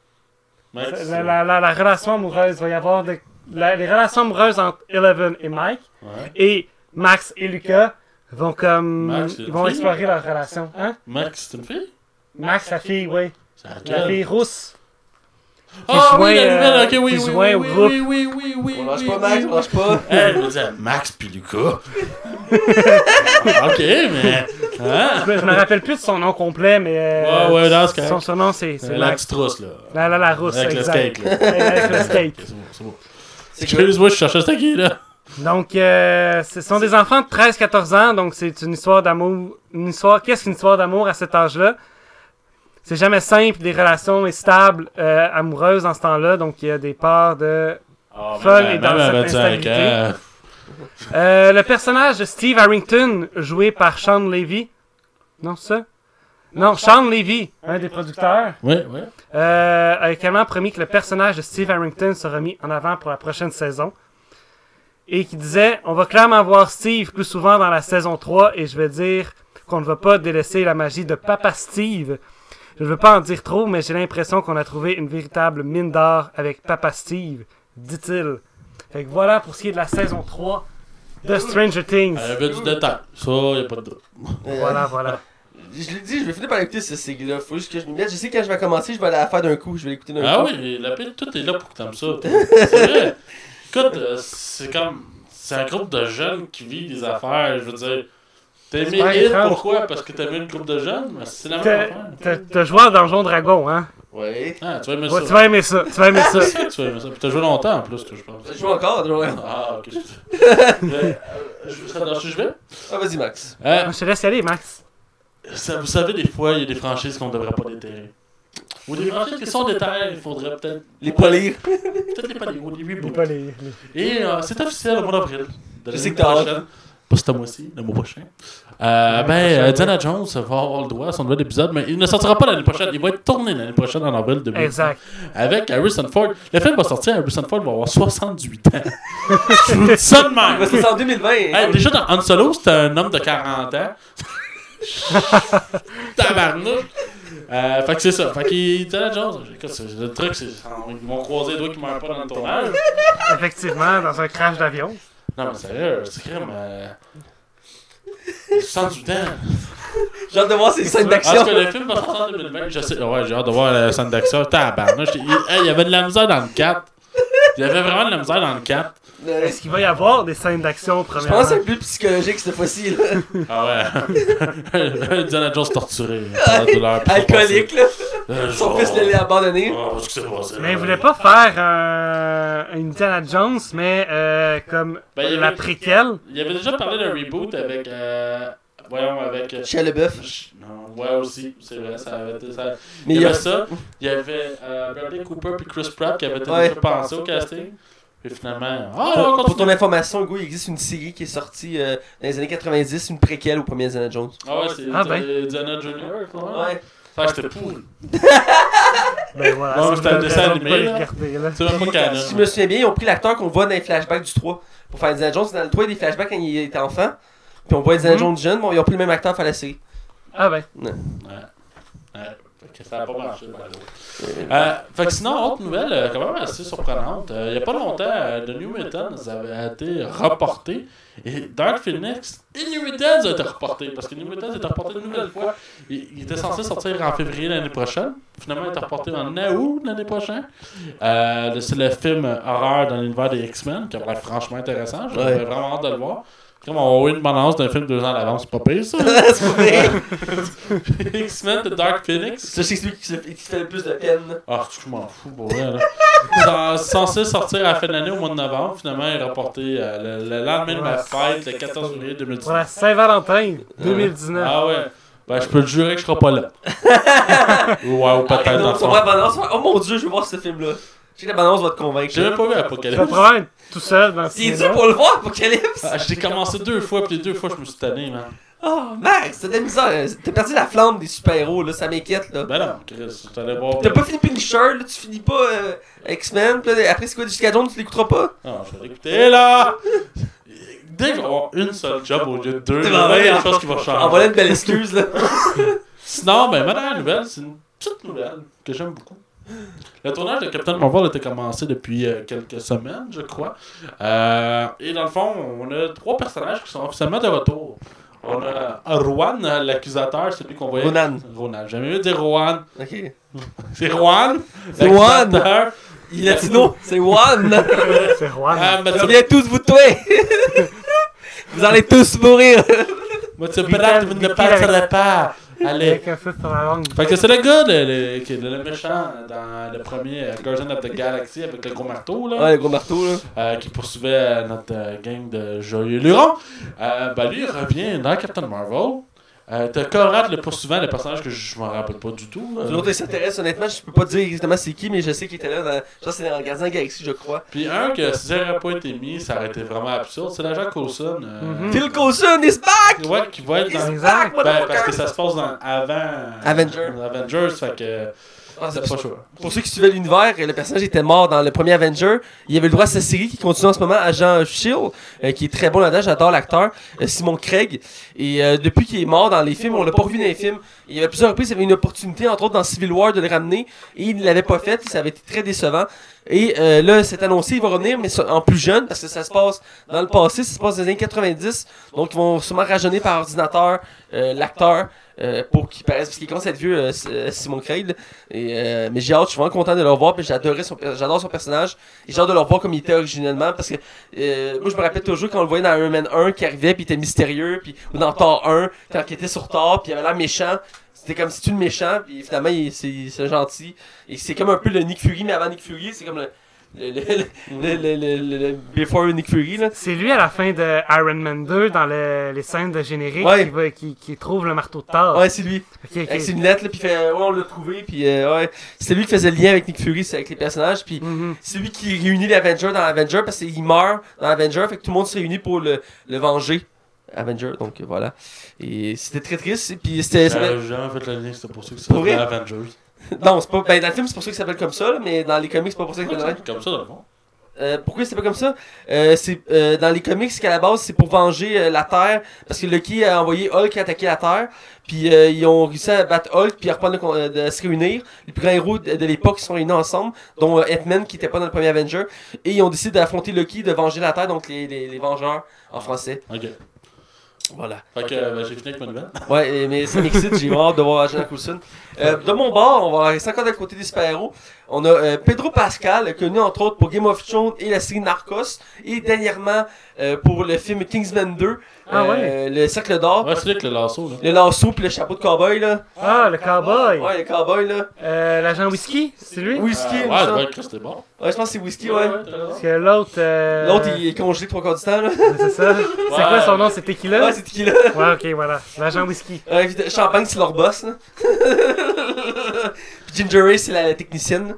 Max, La, la- la- la relation amoureuse, il va y avoir de- la- les relations amoureuses entre Eleven et Mike. ouais. Et Max et Lucas vont comme... Max, ils vont explorer leur relation. Hein? Max, c'est une fille? Max, sa fille, oui. La fille rousse. Ah oui, la euh, nouvelle, ok, oui, oui, oui, oui, oui, oui, oui, oui, On lâche oui, pas Max, oui, on lâche pas. Elle me disait Max puis Lucas. ok, mais. Hein? Je me, rappelle plus de son nom complet, mais... euh, Ouais, ouais, c'est son, correct. son nom, c'est C'est la Max. petite rousse, là. La, la, la rousse, Avec le steak, là. Avec le steak. C'est bon, c'est bon. C'est que- Excuse-moi, je cherchais c'était qui, là? Donc, euh, ce sont des enfants de 13-14 ans, donc c'est une histoire d'amour. Une histoire. Qu'est-ce qu'une histoire d'amour à cet âge-là? C'est jamais simple, des relations stables, euh, amoureuses dans ce temps-là, donc il y a des parts de. Folle même- et dans même à cette 25 instabilité. ans. Euh, le personnage de Steve Harrington, joué par Sean Levy. Non, ça? Non, Sean Levy, un des producteurs, Oui, oui. euh, a également promis que le personnage de Steve Harrington sera mis en avant pour la prochaine saison. Et qui disait On va clairement voir Steve plus souvent dans la saison 3 et je vais dire qu'on ne va pas délaisser la magie de Papa Steve. Je ne veux pas en dire trop, mais j'ai l'impression qu'on a trouvé une véritable mine d'or avec Papa Steve, dit-il. Fait que voilà pour ce qui est de la saison 3 de Stranger Things. Elle avait du détail. Ça, y a pas de doute. Euh, Voilà, voilà. Je l'ai dit, je vais finir par écouter ce série-là. Faut juste que je m'y mette. Je sais que quand je vais commencer, je vais aller la faire d'un coup. Je vais l'écouter d'un Ah coup. oui, la pile, tout est là pour que t'aimes ça. <laughs> C'est vrai. Écoute, euh, c'est comme. C'est un groupe de jeunes qui vivent des affaires. Je veux dire. T'as aimé pas Hit, pourquoi? Parce que t'as aimé le groupe de jeunes Mais c'est la même T'as- affaire. T'as t'as joué à Donjon Dragon, hein? Ouais. Ah, tu vas aimer ça. tu vas aimer ça, tu vas aimer ça. <laughs> Tu vas aimer ça. Puis t'as joué longtemps en plus, toi, je pense. Je joue encore. je joue- Ah, ok. <laughs> je- Euh, je- vais? Ah, vas-y, Max. Euh, Je te laisse y aller, Max. ça, Vous savez, des fois, il y a des franchises qu'on devrait pas déterrer. Ou des franchises qui sont déterrées, il faudrait peut-être. Les polir. <laughs> Peut-être les polir ou les les- Et euh, c'est officiel au mois d'avril. de Je sais que t'as. Pas ce mois-ci, le mois prochain. Euh, ben, euh, Diana Jones va avoir le droit à son nouvel épisode, mais il ne sortira pas l'année prochaine. Il va être tourné l'année prochaine en avril 2000. Exact. Avec Harrison Ford. Le film va sortir, Harrison Ford va avoir 68 ans. Je vous dis ça de Il va même. en 2020. Hey, déjà, dans Han Solo, c'était un homme de 40 ans. <laughs> Tabarnouche. Euh, fait que c'est ça. Fait qu'il Diana Jones. Écoute, c'est- le truc, c'est. Ils vont croiser les doigts qui meurent pas dans le tournage. Effectivement, dans un crash d'avion. Non, mais sérieux, c'est crème. Euh... 68 ans. J'ai hâte de voir ces scènes d'action. que le film va sortir en 2020? Je sais. Ouais, j'ai hâte de voir la scène d'action. Tabarnouche. Il hey, il y avait de la misère dans le 4. Il y avait vraiment de la misère dans le 4. Euh, Est-ce qu'il va y avoir des scènes d'action, Je premièrement? pense que c'est plus psychologique cette fois-ci. là. Ah ouais. <laughs> Diana Jones torturé. <laughs> puis Alcoolique, là. Euh, Son genre- fils l'a abandonné. Ce qui s'est passé, Mais il voulait pas faire euh, une Indiana Jones, mais euh, comme Ben, il y la avait- préquelle. Il avait déjà parlé d'un reboot avec. Euh... Voyons, avec. euh, Chez Leboeuf. Non, ouais, aussi, c'est vrai, ça avait été ça. Mais il il y avait ça, il y avait euh, Bradley Cooper et Chris Pratt qui avaient été Ouais. déjà pensés au casting. Puis finalement, ah, Pour, ton information, Hugo, il existe une série qui est sortie euh, dans les années 90, une préquelle au premier Indiana Jones. Ah ouais, c'est Ah ben. Diana Junior. Ouais. Ça, c'était pourri. <laughs> Ben voilà. C'était me un dessin animé. C'est même pas canon. Si je me souviens bien, ils ont pris l'acteur qu'on voit dans les flashbacks du 3 pour faire Indiana Jones. Dans le 3, il y a des flashbacks quand il était enfant. Puis on voit Indiana Mhm. Jones jeune. Bon, ils ont pris le même acteur pour faire la série. Ah ben. Ouais. Ouais. Fait que ça a pas marché. Euh, fait que sinon, autre nouvelle, euh, quand même assez surprenante. Euh, il y a pas longtemps, euh, The New Mutants avait été reporté. Et Dark Phoenix et New Mutants a été reporté. Parce que New Mutants a été reporté une nouvelle fois. Il, il était censé sortir en février l'année prochaine. Finalement, il a été reporté en août l'année prochaine. Euh, c'est le film horreur dans l'univers des X-Men, qui a l'air franchement intéressant. J'avais Ouais. vraiment hâte de le voir. Comme on a eu une balance d'un film deux ans à l'avance, c'est pas pire ça. <laughs> c'est pas vrai. X-Men de Dark Phoenix. Ça, c'est celui qui, se- qui fait le plus de peine. Ah, je m'en fous, pour vrai, là. C'est censé sortir à la fin de l'année, au mois de novembre. Finalement, il est reporté euh, le, le lendemain de ma fête, le 14 février 2019. Pour la Saint-Valentin 2019. Ah ouais. Ben, je peux te jurer que je serai pas là. <laughs> ouais, ou peut-être dans Non, le son balance. Oh mon dieu, je veux voir ce film-là. Je sais que la balance va te convaincre. J'ai même pas vu Apocalypse. être tout seul dans le C'est dur pour le voir, Apocalypse. Ah, J'ai commencé deux fois, puis les deux fois, je me suis tanné, man. Oh, Max, t'as de la misère. T'as perdu la flamme des super-héros, là. Ça m'inquiète, là. Ben non, Chris, t'allais voir. T'as pas fini Punisher, là. Tu finis pas euh, X-Men. Puis là, après, c'est quoi, Jessica Jones, tu l'écouteras pas? Non, je vais l'écouter là! Dès que je vais avoir une seule job au lieu de deux, il y a des en- choses qui vont En changer. voilà une belle excuse, là. <laughs> Sinon, ben, ma dernière nouvelle, c'est une petite nouvelle que j'aime beaucoup. Le tournage de Captain Marvel a été commencé depuis euh, quelques semaines, je crois. Euh, et dans le fond, on a trois personnages qui sont officiellement de retour. On a Rowan, l'accusateur, celui qu'on voyait. Ronan. Ronan. J'ai jamais vu dire Rowan. Ok. <laughs> C'est Rowan. C'est Juan. l'accusateur. Il est latino, c'est One. <laughs> C'est Juan. Ah, Je tu viens tous vous tuer. <laughs> Vous allez tous mourir. mais tu vous ne passerez pas. Allez. Avec. Fait que c'est le gars, le, le, qui est le méchant dans le premier euh, Guardian of the Galaxy avec le gros marteau, là. Ouais, le gros marteau, là. euh, qui poursuivait euh, notre euh, gang de joyeux lurons. Euh, ben lui, il revient dans Captain Marvel. Euh, T'as Conrad, le poursuivant, le personnage que je m'en rappelle pas du tout. euh. L'autre, il s'intéresse, honnêtement, je peux pas dire exactement c'est qui, mais je sais qu'il était là dans. Ça, c'est dans Gardien Galaxy, je crois. Puis un que si ça n'aurait pas été mis, ça aurait été vraiment absurde. C'est l'agent Coulson. euh, Mhm. Phil Coulson is back! Ouais, qui va être dans. Ben, parce que ça se passe dans avant. Avenger. Avengers, fait que. Ah, C'est pas chaud. Pour ceux qui suivaient l'univers, le personnage était mort dans le premier Avenger. Il avait le droit à sa série qui continue en ce moment, Agent Shield, euh, qui est très bon là-dedans. J'adore l'acteur, euh, Simon Craig. Et euh, depuis qu'il est mort dans les films, on l'a pas revu dans les films. Il y avait plusieurs reprises, il avait une opportunité, entre autres dans Civil War, de le ramener. Et il ne l'avait pas fait. Ça avait été très décevant. Et euh, là, c'est annoncé, il va revenir, mais en plus jeune, parce que ça se passe dans le passé, ça se passe dans les années 90. Donc, ils vont sûrement rajeunir par ordinateur euh, l'acteur euh, pour qu'il paraisse, parce qu'il commence à être vieux, euh, euh, Simon Craig. Et, euh, mais j'ai hâte, je suis vraiment content de le revoir, j'adorais son, per- j'adore son personnage. Et j'ai hâte de le revoir comme il était originellement, parce que euh, moi, je me rappelle toujours quand on le voyait dans Iron Man 1 qui arrivait, puis il était mystérieux, puis ou dans Thor 1, quand il était sur Thor, puis il avait l'air méchant. C'était comme si tu le méchant, puis finalement, il- c'est c'est gentil. Et c'est comme un peu le Nick Fury, mais avant Nick Fury, c'est comme le. Le, le, le, le, le, le- le- Before Nick Fury, là. C'est lui à la fin de Iron Man 2 dans le- les scènes de générique Ouais. qui, va- qui, qui trouve le marteau de Thor. Ouais, c'est lui. Ok, ok. Avec ses lunettes, là, puis fait, ouais, on l'a trouvé, puis euh, ouais. C'était lui qui faisait le lien avec Nick Fury, c'est avec les personnages, puis Mhm. c'est lui qui réunit les Avengers dans Avengers, parce qu'il meurt dans Avengers, fait que tout le monde se réunit pour le, le venger. Avenger, donc voilà. Et c'était très triste. Et puis c'était. J'avais fait lien, c'était pour ça que vrai? Avengers. <laughs> Non, c'est pas. Ben, dans le film, c'est pour ça qu'il s'appelle comme ça, là, mais dans les comics, c'est pas pour ça qu'il s'appelle Comme ça, dans le fond. Euh, pourquoi c'est pas comme ça? Euh, C'est euh, dans les comics qu'à la base c'est pour venger euh, la Terre parce que Loki a envoyé Hulk attaquer la Terre, puis euh, ils ont réussi à battre Hulk puis à reprendre le euh, de se réunir. Les plus grands héros de, de l'époque sont réunis ensemble, dont Ant-Man qui était pas dans le premier Avenger, et ils ont décidé d'affronter Loki, de venger la Terre, donc les, les, les Vengeurs en français. Ok. Voilà. Fait que euh, j'ai fini avec ma nouvelle. Ouais, mais ça m'excite, j'ai hâte de voir Agent Coulson. Euh, de mon bord, on va rester encore d'un côté des super-héros. On a euh, Pedro Pascal, connu entre autres pour Game of Thrones et la série Narcos, et dernièrement euh, pour le film Kingsman 2, Ah euh, le Cercle d'Or, Ouais, c'est avec le lasso, là. le lasso puis le chapeau de cowboy là. Ah, le cowboy. Ouais, le cowboy là. Euh, L'agent whisky, c'est lui? Whisky, Euh, ouais, ouais, Chris, c'était bon. Ouais, je pense que c'est Whisky, ouais. Parce que l'autre. euh, L'autre, il est congelé trois quarts du temps là. C'est ça. C'est quoi son nom? C'est Tequila? Ouais, c'est qui là. Ouais, ok, voilà. L'agent whisky. Ouais, Champagne, c'est leur boss là. <laughs> Ginger Ray, c'est la technicienne.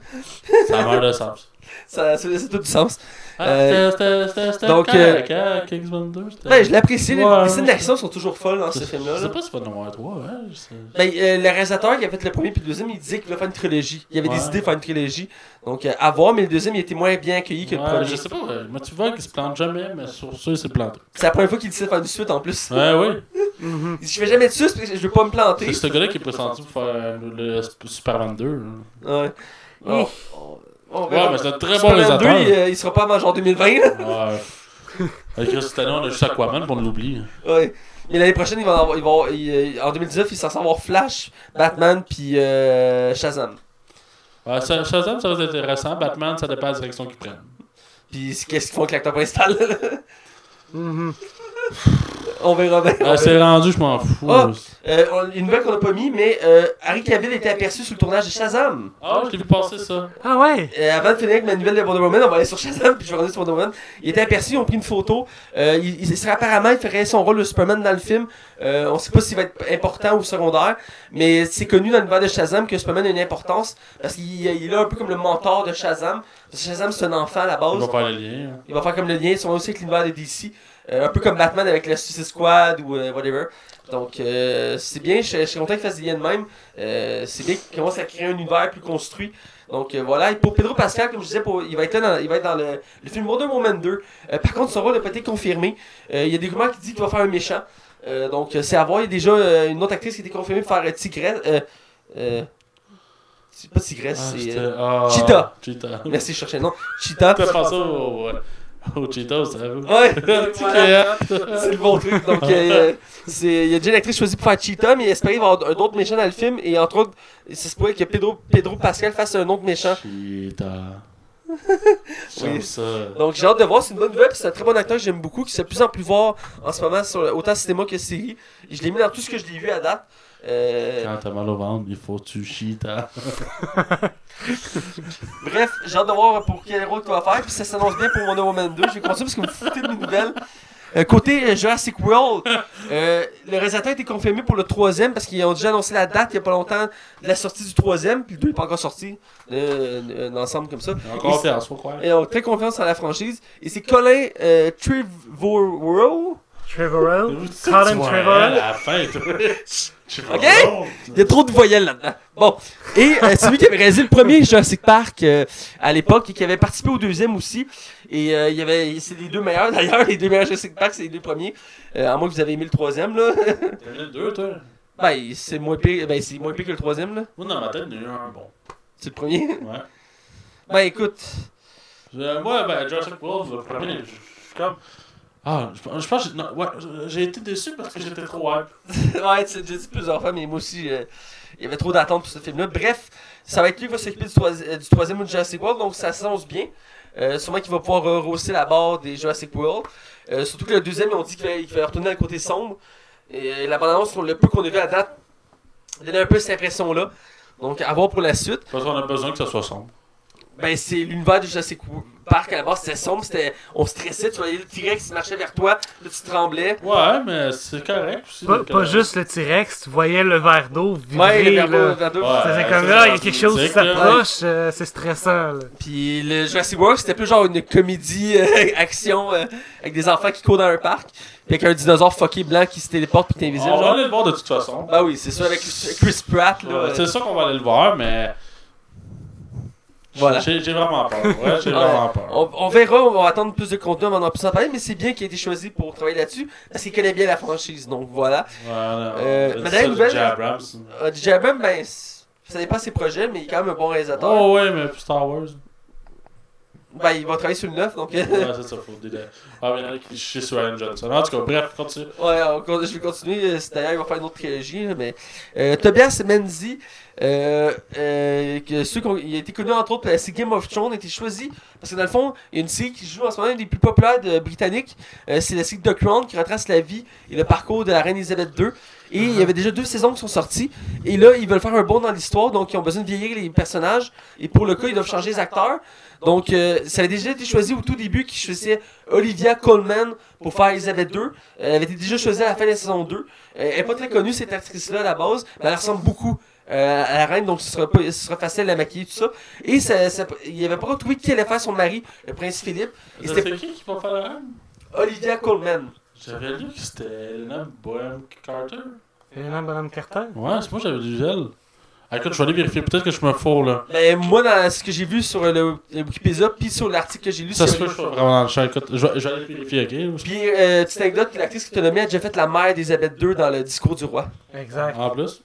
Ça meurt de sens. Ça, ça, ça a tout du sens. Ah, Euh, c'était- c'était- c'était donc, correct, hein, Kingsman 2, c'était- Ouais, je l'apprécie. les- Ouais. Les scènes d'action sont toujours folles dans ce Je film-là. sais là. pas si c'est pas numéro 3, hein. je sais. Ben, euh, le réalisateur qui a fait le premier puis le deuxième, il disait qu'il voulait faire une trilogie. Il avait Ouais. des idées de faire une trilogie. Donc, euh, à voir, mais le deuxième, il était moins bien accueilli que le Ouais, premier. je sais pas, moi tu vois qu'il se plante jamais, mais sur ça il s'est planté. C'est la première fois qu'il décide de faire une suite en plus. Ouais, ouais. Mhm. <laughs> Il dit, Je fais jamais de suite parce que je veux pas me planter. C'est ce gars-là qui est pressenti pour faire le, le Superman 2. là. Ouais. Bon, on- on Ouais, mais c'est un très bon Superman 2, réalisateur. il, euh, il sera pas avant genre 2020. là. Ouais. Avec Chris cette année, on a juste Aquaman pour l'oublier. Ouais. Mais l'année prochaine, il va en avoir, il va avoir- il, euh, en 2019, il est censé avoir Flash, Batman puis euh, Shazam. Ouais, ça- Shazam, ça va être intéressant. Batman, ça dépend de la direction qu'ils prennent. Puis c'est- qu'est-ce qu'ils font avec l'acteur principal là? Mhm. <laughs> On verra bien. Ah, verra. c'est rendu, je m'en fous. Ah. Euh, on- une nouvelle qu'on n'a pas mis, mais euh, Harry Cavill était aperçu sur le tournage de Shazam. Ah, je l'ai vu passer ça. Ah ouais! Euh, avant de finir avec ma nouvelle de Wonder Woman, on va aller sur Shazam, puis je vais revenir sur Wonder Woman. Il était aperçu, ils ont pris une photo. Euh, il, il serait apparemment, il ferait son rôle de Superman dans le film. Euh, on sait pas s'il va être important ou secondaire, mais c'est connu dans l'univers de Shazam que Superman a une importance, parce qu'il il est là un peu comme le mentor de Shazam. Parce que Shazam, c'est un enfant à la base. On va faire le lien. hein. Il va faire comme le lien, ils sont aussi avec l'univers de DC. Euh, un peu comme Batman avec la Suicide Squad ou euh, whatever. Donc euh, c'est bien, je, je suis content qu'il fasse des liens de même. Euh, c'est bien qu'il commence à créer un univers plus construit. Donc euh, voilà, et pour Pedro Pascal, comme je disais, pour- il va être là dans, il va être dans le, le film Wonder Woman 2. Euh, par contre, son rôle n'a pas été confirmé. Il y a des rumeurs qui disent qu'il va faire un méchant. Donc c'est à voir. Il y a déjà une autre actrice qui a été confirmée pour faire Tigresse. C'est pas Tigresse, Ah, c'est... ah, Cheetah. Cheetah. merci, je cherchais le nom. Cheetah. Au, Cheetah, ça vous? Ouais, <laughs> créant. C'est le bon truc. Donc, euh, c'est, il y a déjà une actrice choisie pour faire Cheetah, mais il espérait qu'il va y avoir d'autres méchants dans le film. Et entre autres, ça se pourrait que Pedro, Pedro Pascal fasse un autre méchant. Cheetah. <laughs> Oui. ça. Donc, j'ai hâte de voir. C'est une bonne nouvelle. puis C'est un très bon acteur que j'aime beaucoup, qui se fait de plus en plus voir en ce moment, sur, autant cinéma que série. Et je l'ai mis dans tout ce que je l'ai vu à date. Euh, Quand t'as mal au ventre, il faut que tu Cheetah. <laughs> Bref, j'ai hâte de voir pour quel rôle tu vas faire. Puis ça s'annonce bien pour Wonder Woman 2. Je vais continuer parce que vous foutez de mes nouvelles. Euh, côté euh, Jurassic World, euh, le réalisateur a été confirmé pour le troisième parce qu'ils ont déjà annoncé la date il n'y a pas longtemps de la sortie du troisième. Puis le deux n'est pas encore sorti euh, d'ensemble comme ça. En confiance, faut croire. Et on a très confiance en la franchise. Et c'est Colin euh, Trevorrow? Trevorrow? Colin Trevorrow? À la fin, toi. <laughs> Ok? Il y a trop de voyelles là-dedans. Bon. Et euh, c'est lui qui avait réalisé le premier Jurassic Park euh, à l'époque et qui avait participé au deuxième aussi. Et euh, il y avait, c'est les deux meilleurs <laughs> d'ailleurs, les deux meilleurs Jurassic Park, c'est les deux premiers. Euh, à moins que vous avez aimé le troisième là. T'as mis le deux, toi? ben c'est moins pire, ben c'est moins pire que le troisième là. Moi, dans ma tête, il y en a eu un bon. C'est le premier? Ouais. Ben écoute, Euh, moi, ben, Jurassic World, le premier, je suis comme. Ah, je, je pense que non, ouais, j'ai été déçu parce que j'étais trop hype. <laughs> ouais, tu l'as dit plusieurs fois, mais moi aussi, euh, il y avait trop d'attentes pour ce film-là. Bref, ça va être lui qui va s'occuper du, troisi- euh, du troisième Jurassic World, donc ça s'annonce bien. Euh, sûrement qu'il va pouvoir rehausser la barre des Jurassic World. Euh, surtout que le deuxième, ils ont dit qu'il va, retourner dans le côté sombre. Et la bande-annonce, le peu qu'on a vu à date, donnait un peu cette impression-là. Donc, à voir pour la suite. Parce qu'on a besoin que ça soit sombre. Ben, c'est l'univers de Jurassic Park à la base, c'était sombre, c'était... on stressait, tu voyais le T-Rex qui marchait vers toi, là tu tremblais. Ouais, mais c'est correct aussi. Pas, pas euh, juste le T-Rex, tu voyais le verre d'eau vibrer. Ouais, le. Ouais. Ça faisait c'est comme là, il y a quelque chose qui s'approche, euh, c'est stressant. Là. Puis le Jurassic World, c'était plus genre une comédie <laughs> euh, action euh, avec des enfants qui courent dans un parc, puis avec un dinosaure fucké blanc qui se téléporte puis t'es invisible. On va aller le voir de toute façon. Bah oui, c'est ça avec Chris Pratt là. Ouais, euh, c'est sûr qu'on va aller le voir, mais. Voilà. J'ai vraiment peur. Ouais, j'ai Ouais. vraiment peur. On, on verra, on va attendre plus de contenu avant d'en plus en parler, mais c'est bien qu'il ait été choisi pour travailler là-dessus, parce qu'il connaît bien la franchise, donc voilà. Voilà. Euh, mais d'ailleurs, J.J. Abrams. Euh, DJ Abrams, ben, ça dépend de ses projets, mais il est quand même un bon réalisateur. Oh ouais, mais Star Wars. Ben, il va travailler sur le 9, donc... Ouais, c'est ça, faut dire. Ah, mais il y en a qui chient sur Ryan Johnson. En tout cas, bref, continue. Ouais, on je vais continuer. D'ailleurs, il va faire une autre trilogie. Mais euh, Tobias Menzies, euh, euh, il a été connu entre autres série Game of Thrones, a été choisi parce que dans le fond, il y a une série qui joue en ce moment, une des plus populaires britanniques. Euh, c'est la série The Crown qui retrace la vie et le parcours de la reine Elisabeth II. Et il y avait déjà deux saisons qui sont sorties. Et là, ils veulent faire un bond dans l'histoire, donc ils ont besoin de vieillir les personnages. Et pour le cas, ils doivent changer les acteurs. Donc, euh, ça avait déjà été choisi au tout début, qui choisissait Olivia Colman pour faire Elisabeth II. Elle avait été déjà choisie à la fin de la saison 2. Euh, elle est pas très connue, cette actrice-là, à la base, mais elle ressemble beaucoup euh, à la reine, donc ce sera, pas, ce sera facile la maquiller, tout ça. Et ça, ça- il avait pas trouvé qui allait faire son mari, le prince Philippe. Et C'est c'était qui qui va faire la reine? Olivia Colman. J'avais lu que c'était Elena Bohem Carter. Helena Bonham Carter? Ouais, c'est moi j'avais lu elle. Ah, écoute, je vais aller vérifier. Peut-être que je me fourre là. Ben, moi, dans ce que j'ai vu sur le, le Wikipédia, puis sur l'article que j'ai lu, Ça se peut que je sois vraiment dans le champ. Écoute, je vais, je vais aller vérifier, ok? Puis, euh, petite anecdote, l'actrice qui t'a nommé a déjà fait la mère d'Elisabeth II dans le discours du roi. Exact. En plus?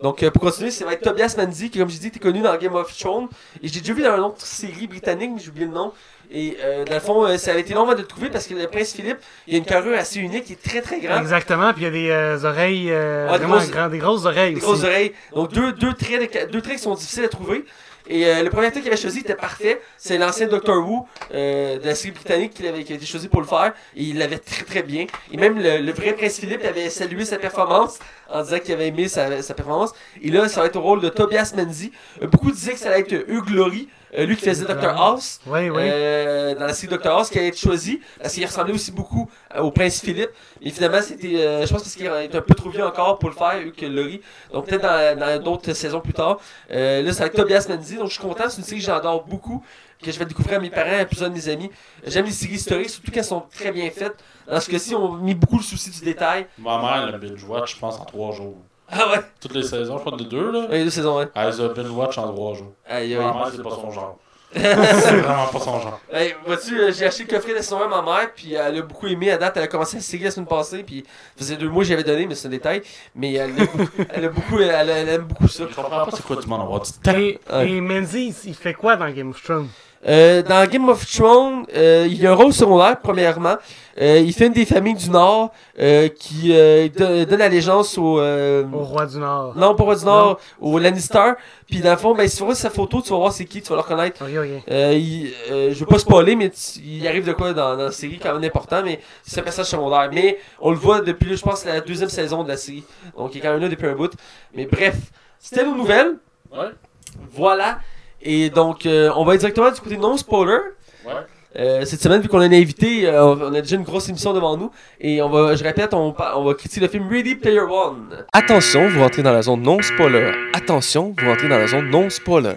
Donc, euh, pour continuer, c'est va être Tobias Menzies, qui, comme j'ai dit, était connu dans Game of Thrones. Et j'ai déjà vu dans une autre série britannique, mais j'ai oublié le nom. Et euh, dans le fond, euh, ça avait été long de le trouver parce que le prince Philippe, il a une carrure assez unique, il est très très grand. Exactement, puis il y a des euh, oreilles, euh, Ouais, des vraiment grosses- grandes, des grosses oreilles Des aussi. grosses oreilles. Donc, deux, deux, traits de deux traits qui sont difficiles à trouver. Et euh, le premier acteur qu'il avait choisi était parfait. C'est l'ancien Doctor Who euh, de la série britannique qui, avait, qui a été choisi pour le faire. Et il l'avait très très bien. Et même le, le vrai Prince Philippe avait salué sa performance en disant qu'il avait aimé sa, sa performance. Et là, ça va être au rôle de Tobias Menzies. Euh, beaucoup disaient que ça allait être Hugh Laurie, euh, lui qui faisait Dr. House. Oui, oui. Euh, dans la série Dr. House qui allait être choisi parce qu'il ressemblait aussi beaucoup euh, au prince Philippe et finalement c'était euh, je pense parce qu'il est un peu trop vieux encore pour le faire vu que Laurie donc peut-être dans dans d'autres saisons plus tard euh, là c'est avec Tobias Menzies donc je suis content c'est une série que j'adore beaucoup que je vais découvrir à mes parents à plusieurs de mes amis j'aime les séries historiques surtout quand elles sont très bien faites dans ce cas-ci on a mis beaucoup le souci du détail Ma mère l'a binge watch, je pense, en 3 jours. Ah ouais Toutes les saisons, je crois, de deux là. ouais deux saisons ouais Elle les a binge watch en 3 jours. aïe aïe mère, c'est pas son genre. c'est vraiment pas son genre. Hey, vois-tu, euh, j'ai acheté le coffret de la saison 1 à ma mère, puis elle a beaucoup aimé à date. Elle a commencé à série la semaine passée, puis ça faisait deux mois que j'avais donné, mais c'est un détail. Mais elle, a beaucoup- <laughs> elle a beaucoup, elle, elle aime beaucoup ça. Je comprends pas c'est quoi du monde du temps. Et, et Menzies, il fait quoi dans Game of Thrones? Euh, dans Game of Thrones, euh, il y a un rôle secondaire, premièrement. Euh, il fait une des familles du Nord euh, qui euh, don- donne allégeance au... euh, Au Roi du Nord. non, pas au du Nord, au Lannister. Puis dans le fond, ben, si tu vois sa photo, tu vas voir c'est qui, tu vas le reconnaître. Ok, ok. Euh, il, euh, je veux pas spoiler, mais tu- il arrive de quoi dans, dans la série quand même important, mais c'est un personnage secondaire. Mais on le voit depuis, je pense, la deuxième saison de la série. Donc il est quand même là depuis un bout. Mais bref, c'était nos nouvelles. Ouais. Voilà. Et donc, euh, on va être directement du côté non-spoiler. Ouais. Euh, cette semaine, vu qu'on a un invité, euh, on a déjà une grosse émission devant nous. Et on va, je répète, on va critiquer le film Ready Player One. Attention, vous rentrez dans la zone non-spoiler. Attention, vous rentrez dans la zone non-spoiler.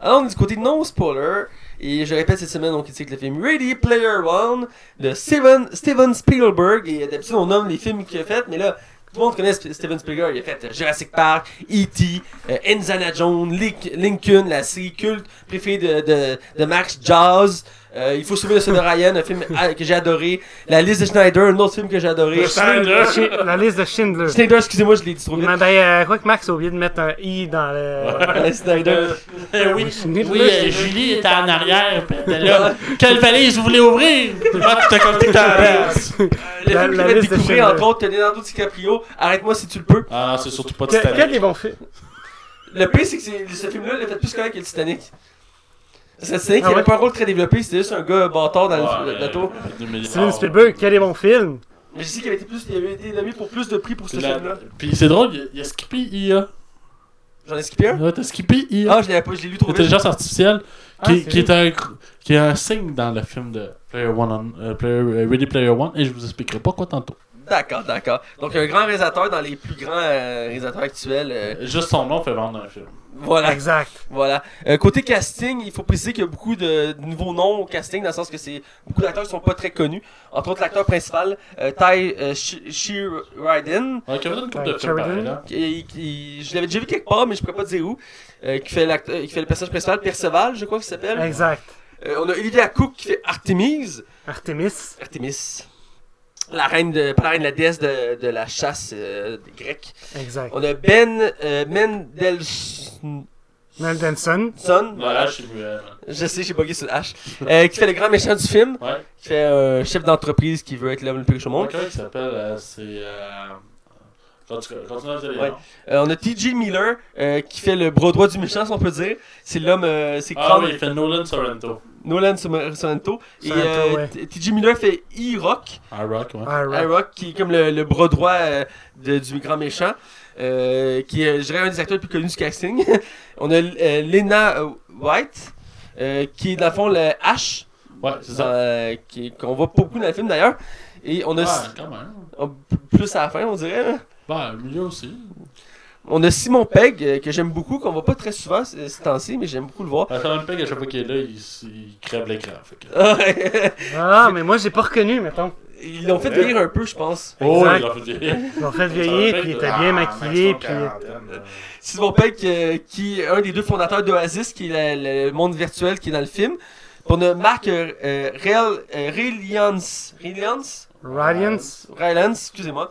Alors, on est du côté non-spoiler. Et je répète, cette semaine, on critique le film Ready Player One de Steven, Steven Spielberg. Et d'habitude, on nomme les films qu'il a fait, mais là, tout le monde connaît Steven Spielberg. Il a fait Jurassic Park, E.T., euh, Indiana Jones, Lincoln, la série culte préférée de, de, de Max Jazz. Euh, il faut sauver le soldat Ryan, un film ah, que j'ai adoré. La liste de Schneider, un autre film que j'ai adoré. Schneider. La liste de Schindler. Schneider, excusez-moi, je l'ai dit trop vite. Mais ben, euh, quoi que Max a oublié de mettre un i dans le. Euh, Schneider. Euh, oui, Schindler, oui euh, Julie était en arrière. puis elle était là. Quelle valise vous voulez ouvrir? Tu t'as tout à place. Le La- film la va liste de découvrir, Schindler. entre autres, Leonardo DiCaprio. Arrête-moi si tu le peux. Ah non, c'est surtout pas Que- Quel Titanic. des bons films? Le pire, c'est que c'est- ce film-là, il a fait plus connaître que le Titanic. Que le Titanic, Ah avait pas un rôle très développé, c'était juste un gars bâtard dans le- deux milliards. Steven Spielberg, quel est bon film? Mais je sais qu'il avait été plus, il avait été nommé pour plus de prix pour ce la- film-là. Puis c'est drôle, il a, il a skippé IA. J'en ai skippé un? Ouais, t'as skippé IA. Ah, je l'ai lu trop vite. L'intelligence artificielle, Ah, qui, c'est qui, est un, qui est un signe dans le film de Player One on- euh, Player- euh, Ready Player One, et je vous expliquerai pas quoi tantôt. D'accord, d'accord. Donc, un grand réalisateur dans les plus grands euh, réalisateurs actuels. euh, Juste son nom fait vendre un film. voilà. Exact. Voilà. Euh, côté casting, il faut préciser qu'il y a beaucoup de, de nouveaux noms au casting, dans le sens que c'est beaucoup d'acteurs qui sont pas très connus. Entre autres, l'acteur principal, euh, Ty euh, Sh- Sheridan, Ouais, qui a une couple de films Sheridan. pareil, là. qui, qui- je l'avais déjà vu quelque part, mais je pourrais pas dire où, euh, qui, fait l'acteur- qui fait le personnage principal, Perceval, je crois qu'il s'appelle. Exact. Euh, on a Olivia Cook qui fait Artemis. Artemis. Artemis. La reine de, pas la reine, la déesse de, de la chasse euh, des Grecs. Exact. On a Ben euh, Mendelssohn, Denson. Voilà, je suis muet. je sais, j'ai bugué sur le H, euh, qui fait le grand méchant du film, Ouais. qui fait un chef d'entreprise qui veut être l'homme le plus riche au monde. Quelqu'un qui s'appelle. euh, Euh... Continue à Ouais. Euh, on a T.J. Miller, euh, qui fait le bras droit du méchant, si on peut dire. C'est l'homme, euh, c'est Ah oui, il fait Nolan Sorrento. Nolan Sorrento. Sorrento, Et euh, ouais. T.J. Miller fait E-Rock, Ah, Rock, ouais. Ah. I-Rock, qui est comme le, le bras droit euh, de- du grand méchant, euh, qui est, je dirais, un des acteurs les plus connus du casting. <laughs> On a euh, Lena White, euh, qui est dans le fond le H, Ouais, c'est dans, ça. euh, qui- qu'on voit pas beaucoup dans le film d'ailleurs. Et on a Si- quand même. on- plus à la fin, on dirait. Ben, le milieu aussi. On a Simon Pegg, euh, que j'aime beaucoup, qu'on voit pas très souvent ces ces temps-ci, mais j'aime beaucoup le voir. Ben, Simon Pegg, à chaque fois qu'il est là, il, il crève l'écran. fait que- Ouais. <laughs> Ah, mais moi, j'ai pas reconnu, mettons. Ils l'ont fait vieillir un peu, je pense. Oh, Exact. il a fait vieillir. Ils l'ont fait vieillir, puis il était bien maquillé, puis... Simon Pegg, euh, qui est un des deux fondateurs d'Oasis, qui est la- le monde virtuel qui est dans le film. On a Marc euh, euh, Real, euh, Reliance. Reliance? Radiance. Rylance, excusez-moi.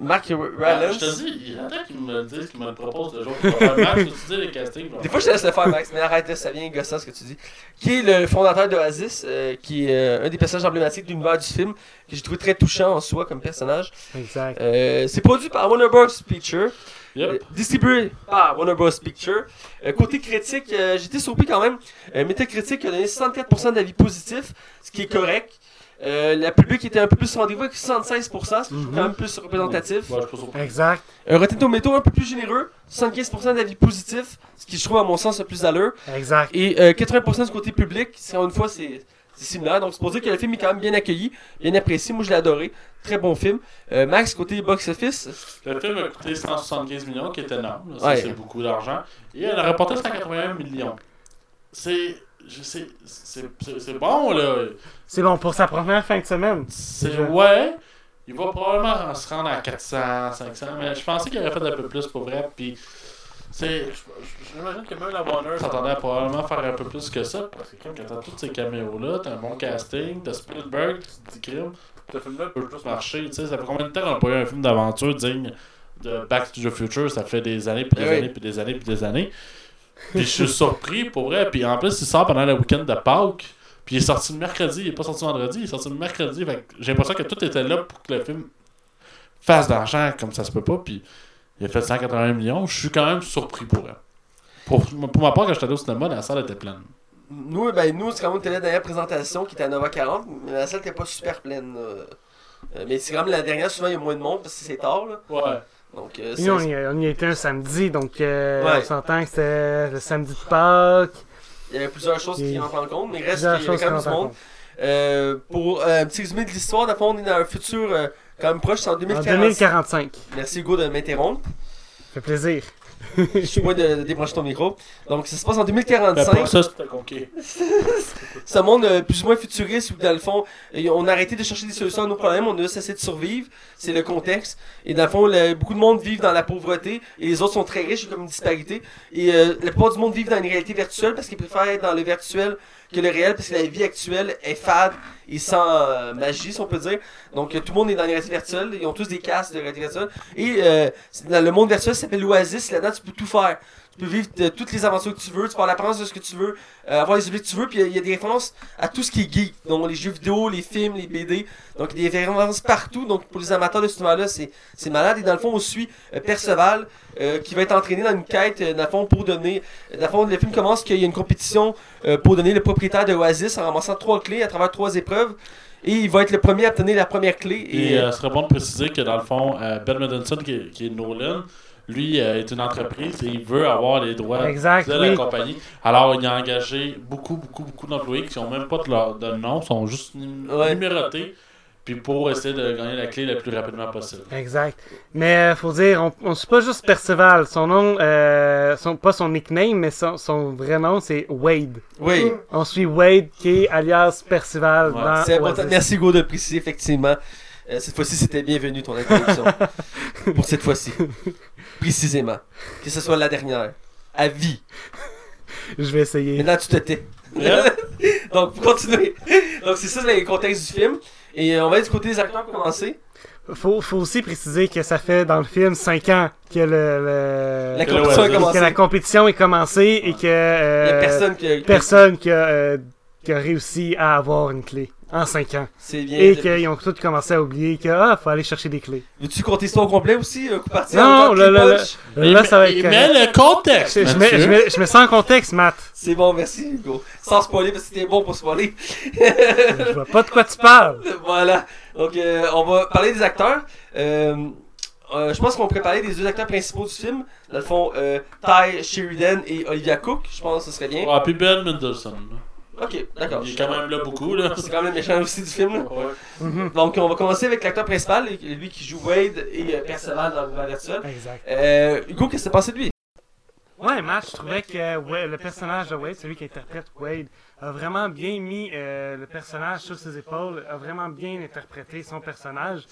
Marc Ah, Rylance. je te dis, il y en a qui me le disent, qui me le proposent le jour match, tu dis les castings. Des fois, je te laisse le faire, Max, mais arrête, ça vient gossant ce que tu dis. Qui est le fondateur d'Oasis, euh, qui est euh, un des personnages emblématiques de l'univers du film, que j'ai trouvé très touchant en soi comme personnage. Exact. Euh, c'est produit par Warner Bros. Pictures. Euh, Yep. distribué par Warner Bros. Pictures. Euh, côté critique, euh, j'étais surpris quand même. Euh, Metacritic a donné 64% d'avis positifs, ce qui est correct. Euh, la public était un peu plus rendez-vous avec 76%, ce qui est Mhm. quand même plus représentatif. Ouais, je. Exact. Euh, Rotten Tomato un peu plus généreux, 75% d'avis positifs, ce qui je trouve à mon sens le plus d'allure. Exact. Et euh, 80% du côté public, c'est encore une fois c'est c'est similaire. Donc c'est pour dire que le film est quand même bien accueilli, bien apprécié. Moi je l'ai adoré. Très bon film. Euh, Max, côté box-office, Le film a coûté 175 millions, qui est énorme. Ouais. C'est beaucoup d'argent. Et elle a rapporté 181 millions. C'est. Je sais. C'est c'est- c'est bon, là. C'est bon pour sa première fin de semaine. Ouais. Il va probablement se rendre à 400, 500. Mais je pensais qu'il aurait fait un peu plus pour vrai. Puis. C'est. J'imagine que même la Warner s'attendait à probablement faire un peu plus que ça. Parce que quand t'as tous ces caméos-là, t'as un bon casting, t'as Spielberg, tu te dis crime. Ce film-là peut juste marcher. Tu sais, ça fait combien de temps qu'on n'a pas eu un film d'aventure digne de Back to the Future? Ça fait des années, puis des Oui. années, puis des années, puis des années. Puis je suis surpris pour vrai. Puis en plus, il sort pendant le week-end de Pâques. Puis il est sorti le mercredi, il est pas sorti vendredi, il est sorti le mercredi. Fait que j'ai l'impression que tout était là pour que le film fasse d'argent comme ça se peut pas. Puis il a fait 180 millions. Je suis quand même surpris pour elle. Pour, pour ma part, quand j'étais allé au cinéma, la salle était pleine. nous, ben, nous c'est quand même la dernière présentation qui était à 9h40, mais la salle n'était pas super pleine. là. Euh, mais c'est quand même la dernière, souvent il y a moins de monde parce que c'est tard. Là. Ouais. Donc, euh, nous, on y, a- on y a été un samedi, donc euh, Ouais. on s'entend que c'était le samedi de Pâques. il y avait plusieurs choses qui Et- rentrent en compte, mais il reste qu'il y avait quand même qui du monde. Euh, pour euh, un petit résumé de l'histoire, fond, on est dans un futur euh, quand même proche, c'est en En 2040. 2045. Merci Hugo de m'interrompre. Ça fait plaisir. <laughs> Je suis loin de, de débrancher ton micro. Donc, ça se passe en Mais 2045. pour ça, conquis. C'est un <laughs> monde euh, plus ou moins futuriste où, dans le fond, euh, on a arrêté de chercher des solutions à nos problèmes, on a cessé de survivre. C'est le contexte. Et dans le fond, le- beaucoup de monde vivent dans la pauvreté et les autres sont très riches, comme une disparité. Et euh, la plupart du monde vivent dans une réalité virtuelle parce qu'ils préfèrent être dans le virtuel que le réel parce que la vie actuelle est fade et sans euh, magie, si on peut dire. Donc, euh, tout le monde est dans les réalités virtuelles. Ils ont tous des casques de réalité virtuelle. Et euh, dans le monde virtuel, s'appelle l'Oasis. Là-dedans, tu peux tout faire. Tu peux vivre de- toutes les aventures que tu veux. Tu peux avoir l'apparence de ce que tu veux. euh, avoir les objets que tu veux. Puis il y a- il y, a des références à tout ce qui est geek. Donc, les jeux vidéo, les films, les BD. Donc, il y a des références partout. Donc, pour les amateurs de ce univers-là, c'est c'est malade. Et dans le fond, on suit euh, Perceval euh, qui va être entraîné dans une quête, euh, dans le fond, pour donner. Dans le fond, le film commence qu'il y a une compétition euh, pour donner le propriétaire de Oasis en ramassant trois clés à travers trois épreuves. Et il va être le premier à obtenir la première clé. Et Et, euh, ce serait bon de préciser que dans le fond, euh, Ben Mendelsohn, qui qui est Nolan, lui euh, est une entreprise et il veut avoir les droits Exact, de la oui. compagnie. Alors, il a engagé beaucoup, beaucoup, beaucoup d'employés qui n'ont même pas de, leur, de nom, sont juste Ouais. numérotés. Puis pour essayer de gagner la clé le plus rapidement possible. Exact. Mais euh, faut dire, on, on suit pas juste Perceval. Son nom, euh, son, pas son nickname, mais son, son vrai nom, c'est Wade. Oui, On suit Wade, qui est alias Perceval Ouais, dans c'est important. Oasis. Merci Hugo de préciser, effectivement. Euh, cette fois-ci, c'était bienvenu ton introduction. <laughs> Pour cette fois-ci. Précisément. Que ce soit la dernière. À vie. Je vais essayer. Maintenant, tu te tais. Yeah. <laughs> Donc, pour continuer. Donc, c'est ça le contexte du film. Et euh, on va aller du côté des acteurs pour commencer. Faut, faut aussi préciser que ça fait dans le film 5 ans que, le, le- La compétition a que la compétition est commencée et que Il y a euh, personne qui. personne qui a, euh, qui a réussi à avoir une clé en 5 ans. C'est bien. Et qu'ils ont tous commencé à oublier que ah, faut aller chercher des clés. Veux-tu compter ça au complet aussi? Parti Non, là, clé là? Là, ça va être met le contexte. Je, je mets, je, mets, je mets ça en contexte, Matt. C'est bon, merci Hugo. Sans spoiler, parce que c'était bon pour spoiler. Je vois pas de quoi tu parles. <laughs> voilà. Donc, euh, on va parler des acteurs. Euh, euh, je pense qu'on pourrait parler des deux acteurs principaux du film. Dans le fond, euh, Ty Sheridan et Olivia Cook. Je pense que ce serait bien. Ah, puis Ben Mendelsohn. Ok, d'accord. Il est quand même là beaucoup. Là. C'est quand même méchant aussi du film. là. Ouais. Mhm. Donc, on va commencer avec l'acteur principal, lui qui joue Wade et euh, Perceval dans l'univers virtuel. Exact. Euh, Hugo, qu'est-ce que t'as pensé de lui? Ouais, Matt, je trouvais que euh, ouais, le personnage de Wade, celui qui interprète Wade, a vraiment bien mis euh, le personnage sur ses épaules, a vraiment bien interprété son personnage.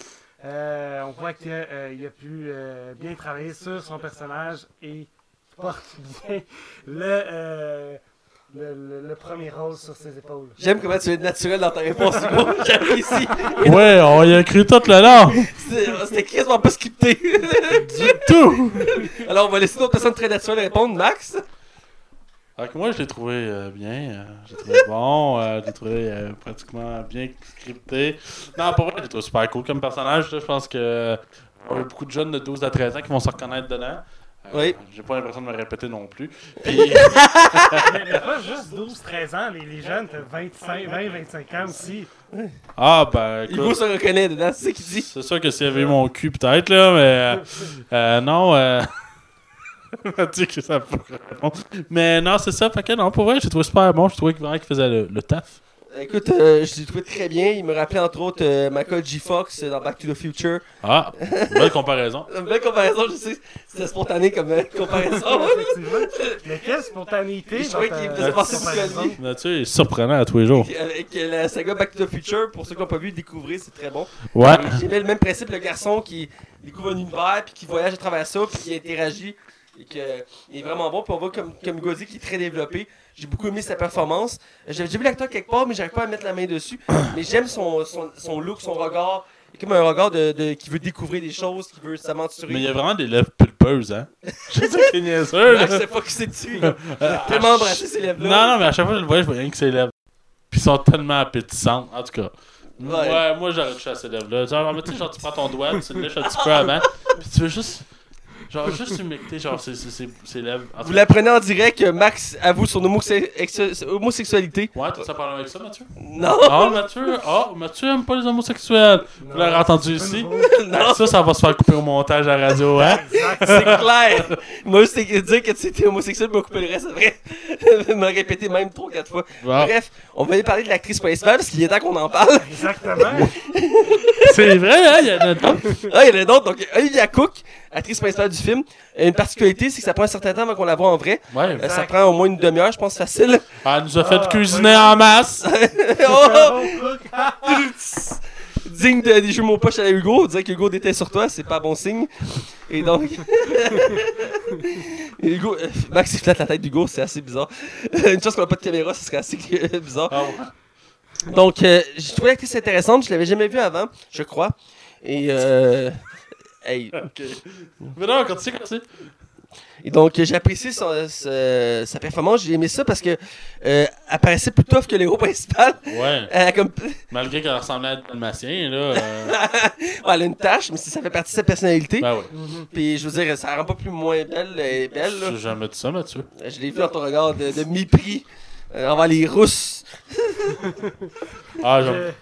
Euh, on voit qu'il a pu euh, bien travailler sur son personnage et porte <laughs> bien le, euh, le, le- le premier rôle sur ses épaules. J'aime comment tu es naturel dans ta réponse, Hugo. <laughs> J'apprécie. Ouais, on y a cru tout le long. C'était quasiment pas scripté. Tout. Alors, on va laisser d'autres personnes très naturelles répondre. Max? Donc moi, je l'ai trouvé euh, bien. euh, je l'ai trouvé bon. euh, je l'ai trouvé euh, pratiquement bien scripté. Non, pour vrai, je l'ai trouvé super cool comme personnage. Je pense que euh, il y a beaucoup de jeunes de 12 à 13 ans qui vont se reconnaître dedans. Euh, Oui. J'ai pas l'impression de me répéter non plus. <laughs> Puis, mais, mais pas juste 12-13 ans, les, les jeunes, t'as 25, 20-25 ans aussi. ah, ben, écoute, Hugo se reconnaît dedans, c'est ce qu'il dit. C'est sûr que s'il y avait mon cul, peut-être, là, mais. euh, euh, non, euh. <laughs> Mathieu, que ça. Mais non, c'est ça. Fait que non, pour vrai, j'ai trouvé super bon. J'ai trouvé que vraiment qu'il faisait le, le taf. Écoute, euh, je l'ai trouvé très bien. Il me rappelait entre autres euh, Michael G. Fox euh, dans Back to the Future. Ah, belle comparaison. Une <laughs> belle comparaison, je sais. C'était spontané comme euh, comparaison. <laughs> Effectivement. Mais quelle spontanéité Je trouvais qu'il faisait penser comparaison. à lui. Mathieu est surprenant à tous les jours. Avec euh, la saga Back to the Future, pour ceux qui n'ont pas vu, découvrir, c'est très bon. Ouais. J'aimais le même principe, le garçon qui découvre un univers, puis qui voyage à travers ça, puis qui interagit, et qui est vraiment bon. Puis on voit comme, comme qui est très développé. J'ai beaucoup aimé sa performance. J'avais déjà vu l'acteur quelque part, mais j'arrive pas à mettre la main dessus. Mais j'aime son, son, son look, son regard. Il est comme un regard de, de- qui veut découvrir des choses, qui veut s'aventurer. Mais il y a vraiment des lèvres pulpeuses, hein. <laughs> Je sais qu'il je pas qui c'est dessus. J'ai tellement embrassé ces lèvres-là. Non, non, mais à chaque fois que je le voyais, je voyais rien que ses lèvres. Puis ils sont tellement appétissantes, en tout cas. Ouais. Ouais, moi j'aurais touché à ces lèvres-là. Genre, mais tu sais, genre, tu prends ton doigt, tu le lèches un petit peu avant, puis tu veux juste. Genre, juste humecter, genre, ses, ses lèvres. Vous cas. l'apprenez en direct que Max avoue son homosexualité. Ouais, t'as ça parlé avec ça, Mathieu? Non, Ah, Mathieu, ah, Mathieu aime pas les homosexuels. Vous l'avez entendu ici? <laughs> non, Ça, ça va se faire couper au montage à la radio, hein? Exact. c'est clair. Moi, c'est dire que tu étais homosexuel, me couper le reste, c'est vrai. <laughs> me répéter même trois, quatre fois. Bon, Bref, on va aller parler de l'actrice principale parce qu'il est temps qu'on en parle. Exactement. c'est vrai, hein? Il y en a d'autres. Ah, il y en a d'autres. Donc, Olivia Cook, actrice principale du film. Une particularité, c'est que ça prend un certain temps avant qu'on la voit en vrai. Ouais. Euh, ça prend au moins une demi-heure, je pense, facile. Elle nous a fait Ah, cuisiner ouais. en masse. <laughs> Oh! Digne de- des jeux mots poche à la Hugo, dire que Hugo déteste sur toi, c'est pas bon signe. Et donc. Et <laughs> Hugo, euh, Max il flatte la tête d'Hugo, c'est assez bizarre. Une chose qu'on a pas de caméra, ce serait assez euh, <laughs> bizarre. Ah. Donc, euh, j'ai trouvé l'actrice intéressante, je l'avais jamais vue avant, je crois. Et euh. Hey. <laughs> Ok. <laughs> Mais non, continue, continue. Et donc, euh, j'ai apprécié son- ce- sa performance, j'ai aimé ça parce que euh, elle paraissait plus tough que l'héros principal. Ouais. A, <laughs> comme... Malgré qu'elle ressemblait à un dalmatien, là. euh, Ouais, elle a une tâche, mais ça fait partie de sa personnalité. Ben ouais. Puis je veux dire, ça la rend pas plus moins belle, elle est belle. là. J'ai jamais dit ça, Mathieu. Je l'ai vu dans ton regard de, de mépris euh, envers les Russes. Ah, j'aime.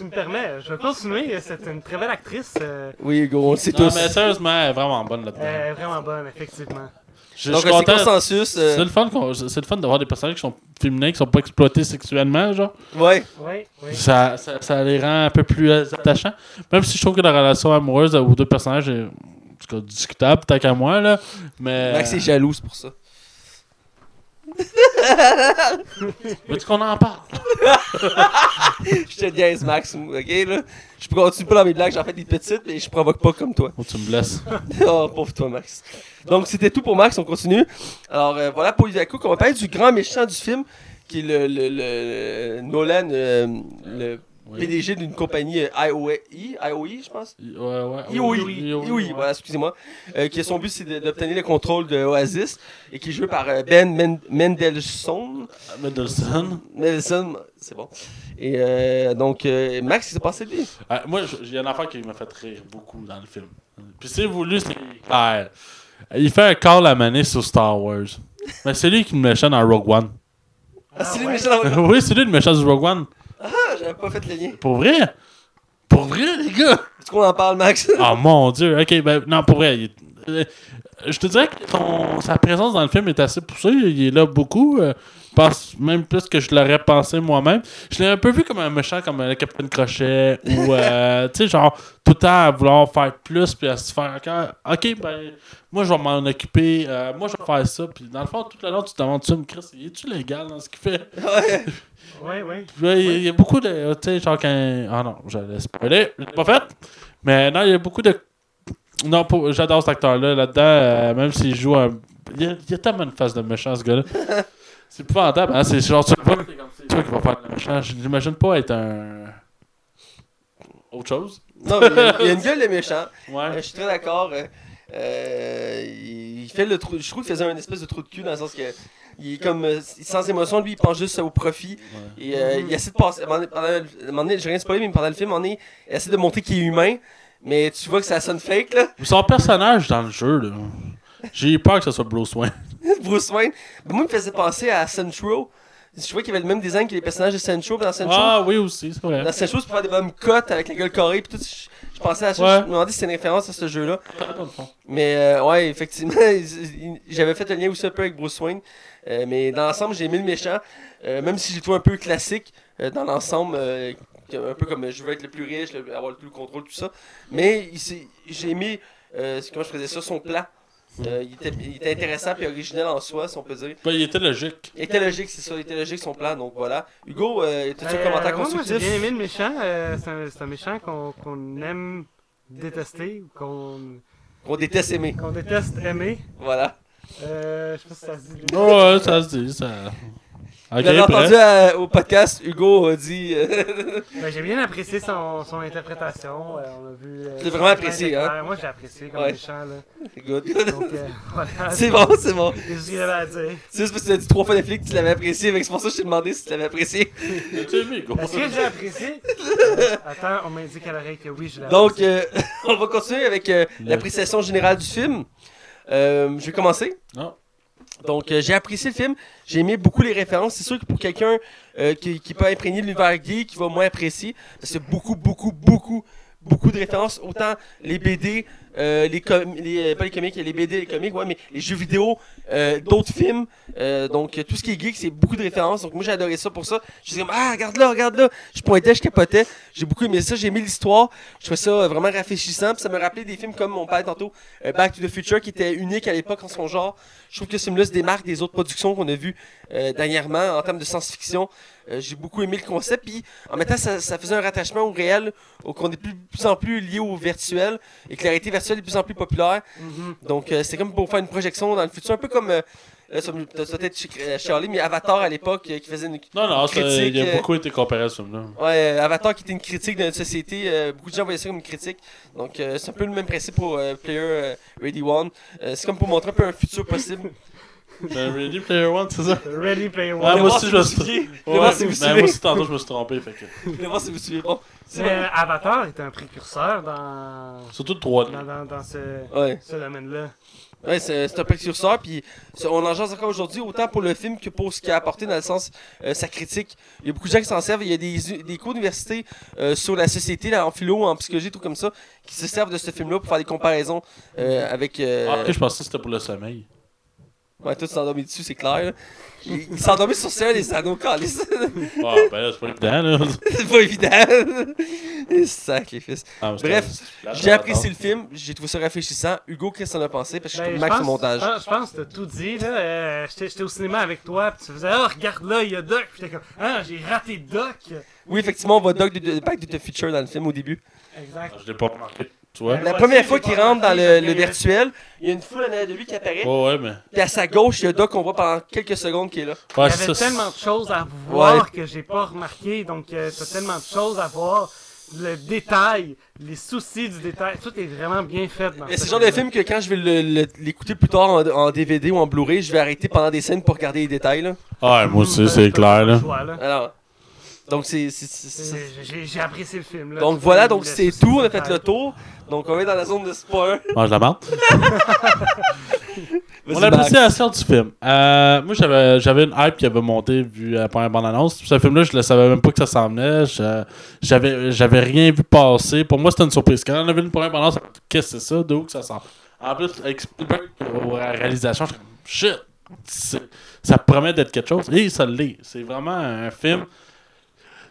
Tu me permets, je vais continuer. C'est une très belle actrice. euh, Oui, Hugo, on le sait Non, tous. mais sérieusement, elle est vraiment bonne là-dedans. elle est vraiment bonne, effectivement. Je, Donc, je suis c'est content. consensus. euh, C'est le fun, qu'on- c'est le fun d'avoir des personnages qui sont féminins, qui sont pas exploités sexuellement, genre. Ouais. Oui, oui. Ça, ça, ça les rend un peu plus euh, attachants. Même si je trouve que la relation amoureuse aux deux personnages est en tout cas, discutable, tant qu'à moi, là. Mais. Max est jaloux, c'est pour ça. Veux-tu qu'on en parle? Je te niaise, Max, ok, là? Je continue pas dans mes blagues, j'en fais des petites, mais je provoque pas comme toi. Oh, tu me blesses. <laughs> oh, pauvre toi, Max. Donc, c'était tout pour Max, on continue. Alors, euh, voilà pour Ivy Cook. On va parler du grand méchant du film, qui est le, le, le- Nolan, euh, le Oui. PDG d'une compagnie euh, IOE, IOE, je pense. Ouais, ouais. IOE, IOE, IOE, ouais. voilà, excusez-moi. Euh, qui son but, c'est d'obtenir le contrôle de Oasis, et qui est joué par euh, Ben Men- Mendelssohn. Mendelssohn. Mendelssohn, c'est bon. Et euh, donc, euh, Max, il s'est passé de lui. Ah, moi, il y a une affaire qui m'a fait rire beaucoup dans le film. Puis c'est voulu, c'est clair. Il fait un call à maner sur Star Wars. Mais c'est lui qui me méchant dans Rogue One. Ah, c'est lui le méchant dans oui, c'est lui le méchant du Rogue One. Ah, j'avais pas fait le lien. Pour vrai? Pour vrai, les gars? Est-ce qu'on en parle, Max? Oh mon dieu, ok, ben non, pour vrai. Euh, je te dirais que son- sa présence dans le film est assez poussée. Il est là beaucoup. euh, je pense même plus que je l'aurais pensé moi-même. Je l'ai un peu vu comme un méchant, comme le Capitaine Crochet. ou, euh, <laughs> tu sais, genre, tout le temps à vouloir faire plus, puis à se faire encore. Ok, ben, moi, je vais m'en occuper. euh, moi, je vais faire ça. Puis dans le fond, tout le long, tu te demandes, tu me Chris, es-tu légal dans ce qu'il fait? <laughs> ouais. Oui, oui. <laughs> Puis là, il y a- il y, a beaucoup de. Tu sais, genre quand. Ah non, j'allais spoiler. Je l'ai pas fait. Mais non, il y a beaucoup de. Non, j'adore cet acteur-là. Là-dedans, euh, même s'il joue un. Il y, a, il a tellement une face de méchant, ce gars-là. <laughs> C'est épouvantable. Hein? C'est genre, tu le vois, comme, c'est toi qui faire le méchant. Je l'imagine pas être un. Autre chose. Non, mais il y a- une <laughs> gueule de méchant. Euh, Ouais. je suis très d'accord. euh, euh, il fait le trou. Je trouve qu'il faisait un espèce de trou de cul dans le sens que. Il est comme euh, sans émotion, lui il pense juste au profit. Et euh, il essaie de passer. Pendant, pendant, à un moment donné, j'ai rien spoilé, mais pendant le film, on est, il essaie de montrer qu'il est humain. Mais tu vois que ça sonne fake là. Son personnage dans le jeu, là. J'ai peur que ce soit Bruce Wayne. <laughs> Bruce Wayne. Ben, moi, il me faisait penser à Central. Je trouvais qu'il avait le même design que les personnages de Central. Dans Central, Ah oui, aussi, c'est vrai. dans Central, tu peux faire des bonnes cotes avec la gueule carrée. Puis tout, je, je pensais à ça. Ouais. Je me demandais si c'était une référence à ce jeu-là. Mais euh, ouais, effectivement, <laughs> j'avais fait le lien aussi un peu avec Bruce Wayne. Euh, mais dans l'ensemble, j'ai aimé le méchant. Euh, même si j'ai trouvé un peu classique euh, dans l'ensemble. Un peu comme euh, je veux être le plus riche, le- avoir le plus de contrôle, tout ça. Mais j'ai aimé, euh, comment je faisais ça, son plan. Euh, il, était, il était intéressant et original en soi, si on peut dire. Ben, il était logique. Il était logique, c'est ça, il était logique son plan, donc voilà. Hugo, euh, as-tu un Euh, commentaire moi, moi, j'ai constructif? bien aimé le méchant. euh, c'est un, un méchant qu'on qu'on aime détester ou qu'on On déteste aimer. qu'on déteste aimer. Voilà. Euh, je sais pas si ça se dit. Oh, ouais, ça se dit, ça. Ok, Vous l'avez prêt. entendu à- au podcast, Hugo a dit. euh, <laughs> Ben, j'ai bien apprécié son, son interprétation. euh, on a vu. euh, Tu l'as vraiment apprécié, hein? Moi, j'ai apprécié comme Ouais. méchant. Là. <laughs> good. Donc, euh, voilà. <laughs> c'est bon, c'est bon. C'est ce avait à dire. C'est juste parce que tu l'as dit trois fois Netflix, tu l'avais apprécié, mais c'est pour ça que je t'ai demandé si tu l'avais apprécié. Tu aimé, gros. Est-ce que j'ai apprécié? Euh, Attends, on m'a indiqué à l'oreille que oui, je l'ai Donc, apprécié. euh, on va continuer avec euh, l'appréciation générale du film. Euh, je vais commencer. Non. Donc, euh, j'ai apprécié le film. J'ai aimé beaucoup les références. C'est sûr que pour quelqu'un euh, qui, qui peut imprégner l'univers gay, qui va moins apprécier, a beaucoup, beaucoup, beaucoup, beaucoup de références. Autant les BD, euh, les, com- les euh, pas les comics, les BD, les comics, ouais, mais les jeux vidéo, euh, d'autres films. Euh, donc, tout ce qui est geek, c'est beaucoup de références. Donc, moi, j'ai adoré ça pour ça. Je disais, ah, regarde là, regarde là. Je pointais, je capotais. J'ai beaucoup aimé ça. J'ai aimé l'histoire. Je trouvais ça vraiment rafraîchissant. Puis ça me rappelait des films comme mon père tantôt, euh, Back to the Future, qui était unique à l'époque en son genre. Je trouve que ce film-là démarque des autres productions qu'on a vues dernièrement en termes de science-fiction. Euh, j'ai beaucoup aimé le concept. Puis en même temps, ça, ça faisait un rattachement au réel, au, qu'on est plus, plus en plus lié au virtuel et que la réalité virtuelle est de plus en plus populaire. Mhm. Donc, euh, c'est comme pour faire une projection dans le futur, un peu comme. Euh, là, ça me- ça doit être chez- euh, Charlie, mais Avatar à l'époque, euh, qui faisait une. Non, non, ça, critique, il a euh, beaucoup été comparé à ce film-là. Ouais, euh, Avatar qui était une critique de notre société. euh, beaucoup de gens voyaient ça comme une critique. Donc, euh, c'est un peu le même principe pour euh, Player euh, Ready One. Euh, c'est comme pour montrer un peu un futur possible. Ben, Ready Player One, c'est ça? Ready Player One. Ah, moi aussi, si je me suis- vous ben, moi aussi, tantôt, je me suis trompé. Fait que... Voir si vous suivez. Bon, c'est Mais bon. Avatar est un précurseur dans, Surtout le 3D. dans, dans, dans ce, Ouais. ce domaine-là. Ouais, c'est c'est un précurseur, puis on en jase encore aujourd'hui, autant pour le film que pour ce qu'il a apporté dans le sens euh, sa critique. Il y a beaucoup de gens qui s'en servent. Il y a des, des cours d'université euh, sur la société, là, en philo, en psychologie, tout comme ça, qui se servent de ce film-là pour faire des comparaisons euh, avec. euh, Ah, ok, je pensais que c'était pour le sommeil. Ouais, tout s'endormi dessus, c'est clair. là. Il, il s'est endormi sur scène, les anneaux calices. Ah, ben là, c'est pas <laughs> évident, là. c'est pas évident. Et sac, les fils. Ah, mais Bref, J'ai apprécié le film, j'ai trouvé ça rafraîchissant. Hugo, qu'est-ce que t'en as pensé? Parce que je Ben, trouve je max pense- au montage. Je pense, je pense que t'as tout dit, là. Euh, J'étais j'étais au cinéma avec toi, pis tu faisais, ah, regarde là, il y a Doc. Pis j'étais comme, ah, j'ai raté Doc. Oui, effectivement, on voit Doc de, de, Back to the Future dans le film au début. Exact. Ah, Je l'ai pas remarqué. Tu vois? Ouais. La première fois qu'il rentre dans le, virtuel, il y a une foule en arrière de lui qui apparaît. Ouais, ouais, mais. Puis à sa gauche, il y a Doc qu'on voit pendant quelques secondes qui est là. Il y avait ça. tellement de choses à voir Ouais. que j'ai pas remarqué, donc euh, t'as tellement de choses à voir. Le détail, les soucis du détail, tout est vraiment bien fait dans c'est le genre de film que quand je vais l'écouter plus tard en, en DVD ou en Blu-ray, je vais arrêter pendant des scènes pour regarder les détails. Là. Ah, moi aussi, c'est clair, choix, là. Alors, donc c'est. J'ai apprécié le film. Là. Donc voilà, donc c'est tout, on a fait le tour. Donc on est dans la zone de spoiler. <laughs> Mange la marde. Mon <laughs> Max. appréciation du film. Euh, moi, j'avais, j'avais une hype qui avait monté vu la première bande-annonce. Ce film-là, je ne savais même pas que ça s'en venait. Je- j'avais, j'avais rien vu passer. Pour moi, c'était une surprise. Quand on a vu une première bande-annonce, qu'est-ce que c'est ça? De où que ça sort? En plus, avec Spielberg la réalisation, je suis comme shit! Ça promet d'être quelque chose. Et ça l'est. C'est vraiment un film.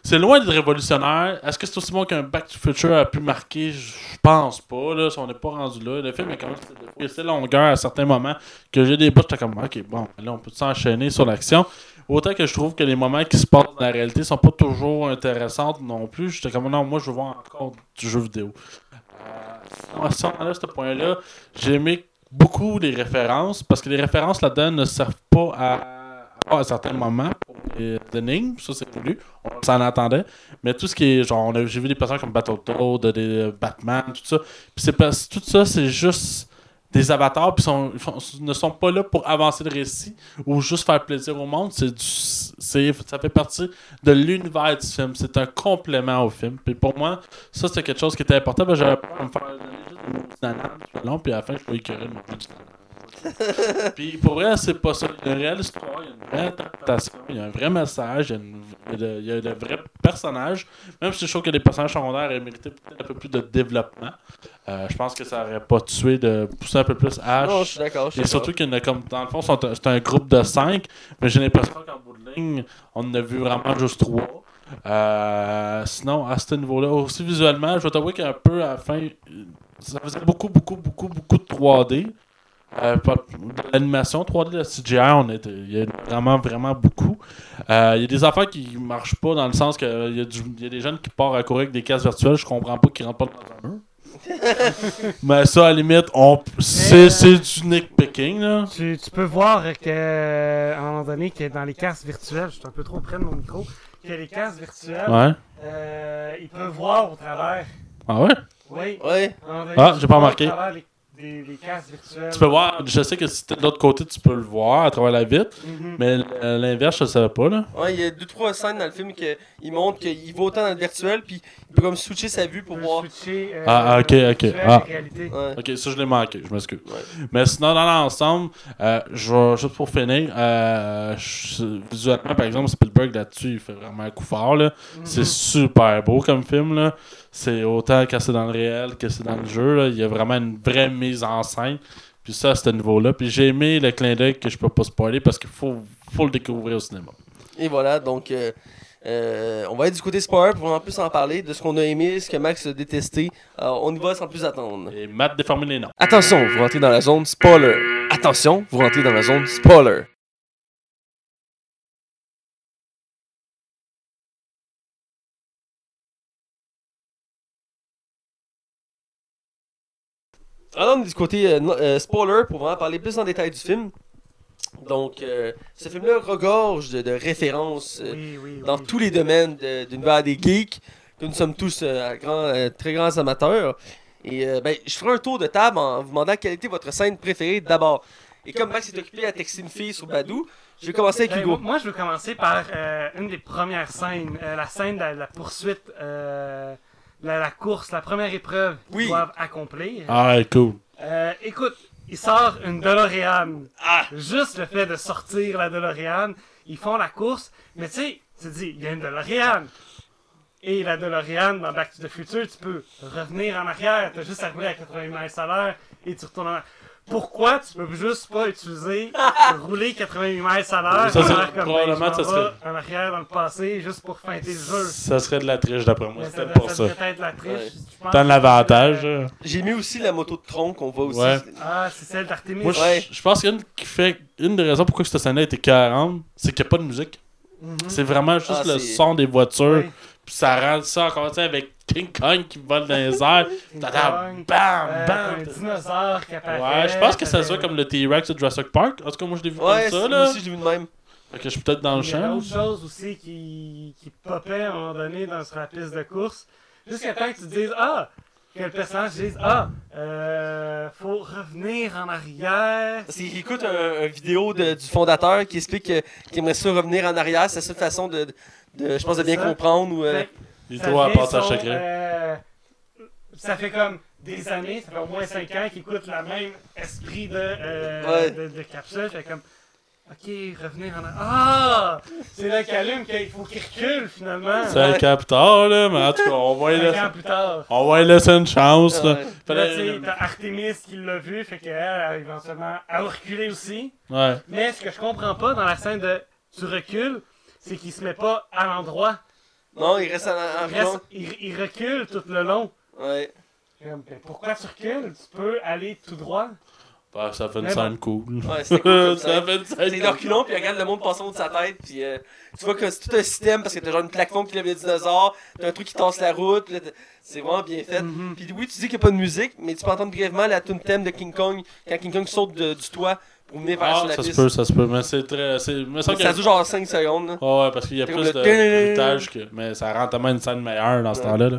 C'est loin d'être révolutionnaire. Est-ce que c'est aussi bon qu'un Back to Future a pu marquer? Je pense pas. Là, si on n'est pas rendu là. Le film est quand même il y a assez longueur à certains moments que j'ai des bouts, j'étais comme ok, bon, là on peut s'enchaîner sur l'action. Autant que je trouve que les moments qui se passent dans la réalité sont pas toujours intéressants non plus. J'étais comme non, moi je veux voir encore du jeu vidéo. Euh, à ce point-là, j'ai aimé beaucoup les références parce que les références là-dedans ne servent pas à, à, à certains moments pour les énigmes, ça c'est voulu, on s'en attendait. Mais tout ce qui est genre, j'ai vu des personnages comme Battletoad, des Batman, tout ça. Puis c'est parce tout ça, c'est juste des avatars puis sont, ne sont pas là pour avancer le récit ou juste faire plaisir au monde. C'est ça fait partie de l'univers du film. C'est un complément au film. Puis pour moi, ça c'est quelque chose qui était important. j'avais peur de me faire une long, puis à la fin je peux écœurer de manger du banane. <laughs> Puis pour vrai, c'est pas ça. Il y a une réelle histoire, il y a une vraie interprétation, il y a un vrai message, il y a, une- il y a de, il y a de vrais personnages. Même si je trouve que les personnages secondaires auraient mérité peut-être un peu plus de développement. Euh, je pense que ça aurait pas tué de pousser un peu plus Ash. Non, je suis d'accord. Et surtout qu'il y en a comme, dans le fond, c'est un groupe de 5, mais j'ai l'impression qu'en bout de ligne, on en a vu vraiment juste 3. sinon, à ce niveau-là, aussi visuellement, je vais t'avouer qu'un peu à la fin, euh, ça faisait beaucoup, beaucoup, beaucoup, beaucoup de 3D. Euh, l'animation 3D, de CGI, on est, il y a vraiment, vraiment beaucoup. Euh, Il y a des affaires qui marchent pas dans le sens qu'il y, a du- il y a des jeunes qui partent à courir avec des casques virtuelles, je comprends pas qu'ils rentrent pas dans un mur. <laughs> Mais ça, à la limite, on, c'est, euh, c'est du nitpicking, là. Tu, tu peux voir que, à un moment donné, que dans les casques virtuels, je suis un peu trop près de mon micro, que les casques virtuels, Ouais. euh, ils peuvent voir au travers. Ah ouais? Oui. Donné, Ah, j'ai pas remarqué. Au travers les, les- les casques virtuels. Tu peux voir, je sais que si t'es de l'autre côté, tu peux le voir à travers la vitre, Mhm. mais euh, l'inverse, je le savais pas, là. Ouais, il y a deux trois scènes dans le film que il montre qu'il va autant dans le virtuel puis il peut comme switcher sa vue pour voir. switcher, euh, Ah, ah, ok, virtuel ok. Ah. Ouais. Ok, ça je l'ai manqué, je m'excuse. Ouais. Mais sinon, dans l'ensemble, euh, je vais- juste pour finir, euh, je- visuellement, par exemple, Spielberg là-dessus, il fait vraiment un coup fort. Là. C'est Mhm. super beau comme film. Là. C'est autant que c'est dans le réel que c'est dans le jeu. Là. Il y a vraiment une vraie mise en scène. Puis ça, à ce niveau-là. Puis j'ai aimé le clin d'œil que je peux pas spoiler parce qu'il faut, faut le découvrir au cinéma. Et voilà, donc euh, euh, on va être du côté spoiler pour en plus en parler de ce qu'on a aimé, ce que Max a détesté. Alors on y va sans plus attendre. Et Matt déformer les noms. Attention, vous rentrez dans la zone spoiler. Attention, vous rentrez dans la zone spoiler. Alors, on est du côté euh, euh, spoiler pour vraiment parler plus en détail du film. Donc, euh, ce film-là regorge de, de références euh, Oui, oui, dans tous les domaines de, de des geeks, que nous sommes tous euh, très grands amateurs. Et ben, je ferai un tour de table en vous demandant quelle était votre scène préférée d'abord. Et comme Max est occupé à texter une fille sur Badou, je vais commencer avec Ben, Hugo. moi, je veux commencer par une des premières scènes, la scène de la, poursuite, la, la course, la première épreuve qu'ils Oui. doivent accomplir. Ah, cool. Euh, écoute, il sort une DeLorean. Ah! Juste le fait de sortir la DeLorean, ils font la course, mais tu sais, tu te dis, il y a une DeLorean. Et la DeLorean, dans Back to the Future, tu peux revenir en arrière, t'as juste à rouler à 80 miles à l'heure et tu retournes en arrière. Pourquoi tu peux juste pas utiliser <laughs> rouler 88 miles à l'heure Ça, c'est- faire comme, probablement, ben, ça serait- en arrière dans le passé juste pour feinter le jeu. Ça serait de la triche d'après moi. C'était ça, pour ça ça. devrait être la triche. Ouais. T'as l'avantage. euh, là. J'ai mis aussi la moto de tronc qu'on voit aussi. Ouais. Ah, c'est celle d'Artemis. Moi, je- Ouais. je pense qu'une qui fait une des raisons pourquoi cette scène-là était 40, c'est qu'il n'y a pas de musique. Mhm. C'est vraiment juste Ah, le son des voitures. Ouais. Puis ça rend ça encore avec King Kong qui vole dans les airs. Bam, Euh, bam. t'as un dinosaure qui apparaît. Ouais, je pense que ça se voit comme le T-Rex de Jurassic Park. En tout cas, moi je l'ai vu Ouais, comme ça. c'est- moi Là. aussi, je l'ai vu de même. Fait que je suis peut-être dans le Il y a champ. autre chose aussi qui, qui popait à un moment donné dans, sur la piste de course. Jusqu'à temps que tu te dises Ah Que le personnage dise Ah euh, Faut revenir en arrière. Parce qu'il écoute un, un vidéo de- du fondateur qui explique que- qu'il aimerait ça revenir en arrière. C'est la seule façon de, de- je pense, de bien comprendre. Ou, euh, Il ça doit à son, chacun. euh, ça fait comme des années, ça fait au moins 5 ans qu'il écoute le même esprit de, euh, Ouais. de, de capsule. Fait comme, ok, revenir en arrière. Ah! C'est là qu'il allume qu'il faut qu'il recule finalement. C'est un capteur, là, mais en tout cas, on va lui 5 ans laisser, plus tard. on va lui laisser une chance. Ouais. Là, tu t'as Artemis qui l'a vu, fait qu'elle, elle, éventuellement, elle va reculer aussi. Ouais. Mais ce que je comprends pas dans la scène de tu recules, c'est qu'il se met pas à l'endroit. Non, il reste en, en Il, reste- il- il recule tout le long. Ouais. Pourquoi tu recules? Tu peux aller tout droit? Bah, ça fait une scène cool. Ouais, c'était cool <laughs> ça. fait une scène C'est reculons, puis il regarde le monde passer au de sa tête, puis euh, tu vois que c'est tout un système, parce que t'as genre une plateforme qui lève les dinosaures, t'as un truc qui tasse la route, c'est vraiment bien fait. Mhm. Puis oui, tu dis qu'il n'y a pas de musique, mais tu peux entendre brièvement la tune thème de King Kong, quand King Kong saute de- du toit pour venir vers Ah, la ça se piste. peut, ça se peut. Mais c'est très. semble ça qu'il y a- dure genre 5 secondes. Là. Ouais, ouais, parce qu'il y a plus de bruitage que. Mais ça rend tellement une scène meilleure dans ce Ouais. temps-là. Là.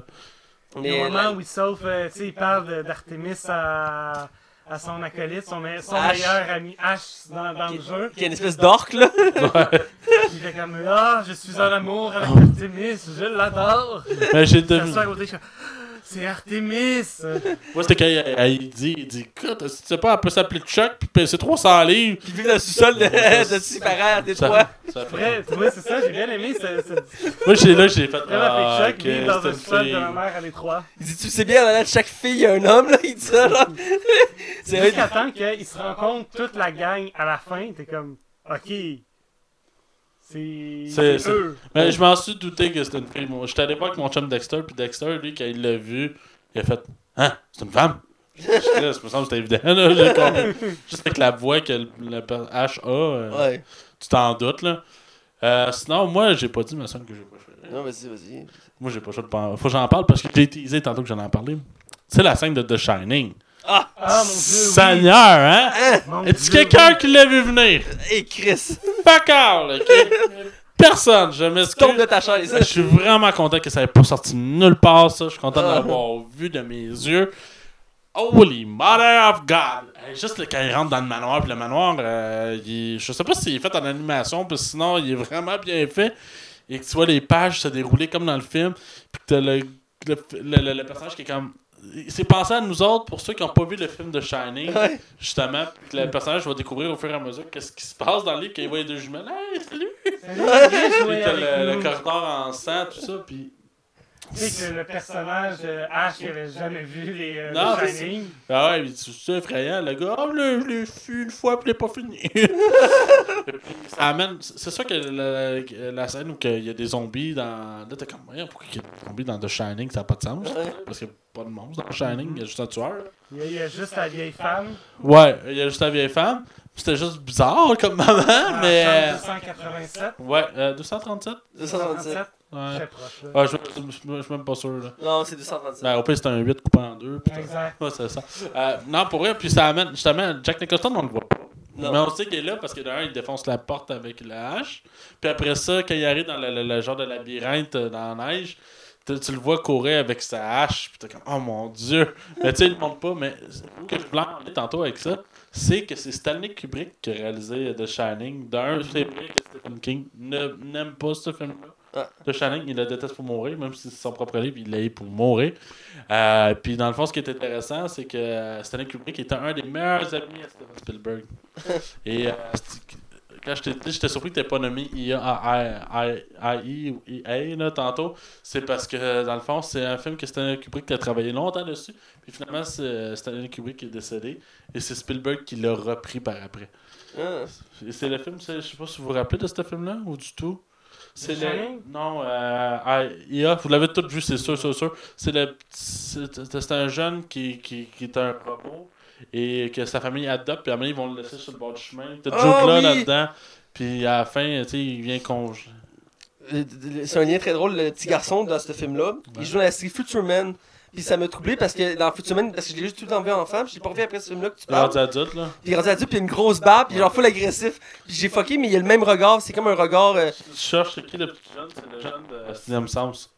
Il y a un moment où il sauve, euh, tu sais, il parle d'Artemis à, à son acolyte, son, me- son meilleur ami Ash dans, dans le jeu. Qui est une espèce d'orque, là. Il fait comme Ah, je suis en amour avec <laughs> Artemis, je l'adore. Mais j'ai C'est Artemis. <laughs> Moi, c'était quand il, dit, il dit, écoute, si tu sais pas, elle peut s'appeler Chuck, puis peser 300 livres. Qui vit dans le sous-sol de, de Sipara, des Ça, trois. Vrai, vois, c'est ça, j'ai bien aimé. C'est c'est <laughs> Moi, j'ai là, j'ai fait. Ah, Chuck vit dans c'est un une spot de ma mère à Détroit. Il dit, tu sais bien, en allant de chaque fille, il y a un homme, là. Il dit ça, là. <laughs> c'est Jusqu'à temps qu'il se rencontre toute la gang à la fin, t'es comme Ok. C'est. Eux. Mais je m'en suis douté que c'était une fille. J'étais allé voir avec mon chum Dexter, puis Dexter, lui, quand il l'a vu, il a fait Hein, c'est une femme? Je me semble que c'était évident, là. j'ai compris. Juste avec la voix que le, H a, euh, Ouais. tu t'en doutes, là. Euh, sinon, moi, j'ai pas dit ma scène que j'ai préférée. Non, vas-y, vas-y. Moi, j'ai pas le choix de pas- Faut que j'en parle parce que j'ai teasé tantôt que j'en ai parlé. C'est la scène de The Shining. Ah! Ah mon dieu. oui. Seigneur, hein? Hein? Est-ce quelqu'un oui. qui l'a vu venir? Hey, Chris! Fuck ok? Personne, je m'excuse. de ta chaise. Je suis vraiment content que ça n'ait pas sorti nulle part, ça. Je suis content de Ah. l'avoir vu de mes yeux. Holy Mother of God! Juste le- quand il rentre dans le manoir, puis le manoir, euh, il je sais pas s'il est fait en animation, puis sinon, il est vraiment bien fait. Et que tu vois les pages se dérouler comme dans le film, puis que t'as le, le, le- le- le personnage qui est comme. C'est pensé à nous autres, pour ceux qui n'ont pas vu le film de Shining, Ouais. justement, puis que le personnage va découvrir au fur et à mesure qu'est-ce qui se passe dans le livre quand il voit les deux jumelles. Hey, salut! Puis t'as le, le corridor en sang, tout ça, puis. Tu sais que le personnage euh, Ash qui avait jamais vu les euh, Non, Shining. Ah ouais, mais c'est c'est effrayant, le gars. Oh, le- je l'ai vu une fois, puis il est pas fini. Ça <laughs> amène. C'est sûr que la, la scène où il y a des zombies dans. Là, t'es comme, pourquoi il y a des zombies dans The Shining, ça n'a pas de sens. Ouais. Parce qu'il n'y a pas de monstre dans The Shining, il y a juste un tueur. Il y, a, il y a juste la vieille femme. Ouais, il y a juste la vieille femme. C'était juste bizarre comme moment, en mais. euh, chambre 287. Ouais, euh, 237 237. Ouais. Très proche. là. Ah, je je- je- je suis même pas sûr, là. Non, c'est 237. Ben, au pire, c'était un 8 coupé en deux. Exact. <laughs> Ouais, c'est ça. Euh, non, pour vrai, puis ça amène justement Jack Nicholson, on le voit pas. Non. Mais on sait qu'il est là parce que d'un, il défonce la porte avec la hache. Puis après ça, quand il arrive dans le, le- le genre de labyrinthe euh, dans la neige, tu, tu le vois courir avec sa hache. Puis t'es comme, oh mon dieu. Mais tu sais, il ne montre pas. Mais où que je voulais en aller tantôt avec ça, c'est que c'est Stanley Kubrick qui a réalisé The Shining. D'un, c'est vrai que Stephen King ne- n'aime pas ce film-là. Ah. The Shining, il le déteste pour mourir, même si c'est son propre livre, il l'a eu pour mourir. Euh, puis dans le fond, ce qui est intéressant, c'est que Stanley Kubrick était un des meilleurs amis à Steven Spielberg. <laughs> Et euh, quand je t'ai dit, j'étais surpris que tu pas nommé IA ou là, tantôt. C'est parce que dans le fond, c'est un film que Stanley Kubrick a travaillé longtemps dessus. Puis finalement, c'est Stanley Kubrick qui est décédé. Et c'est Spielberg qui l'a repris par après. Ah. Et c'est le film, je sais pas si vous vous rappelez de ce film-là ou du tout? C'est le. Non, euh, ah, IA, vous l'avez tous vu, c'est sûr, sûr, sûr. C'est le. C'est c'est un jeune qui, qui, qui est un robot et que sa famille adopte, puis à un moment, ils vont le laisser sur le bord du chemin. T'as Ah, Joke là oui! là-dedans, puis à la fin, tu sais, il vient con. Euh, C'est un lien très drôle, le petit garçon dans ce film-là. Il joue dans la série Futureman. Puis ça m'a troublé parce que dans Futureman, parce que je l'ai juste tout le temps vu enfant, puis l'ai pas revu après ce film-là que tu Il est rendu parles. adulte, là. Puis il est rendu adulte, puis il a une grosse barbe, puis genre full agressif. Puis j'ai fucké, mais il a le même regard, c'est comme un regard. euh, Tu cherches, c'est qui le petit jeune C'est le jeune de Sixième Sens.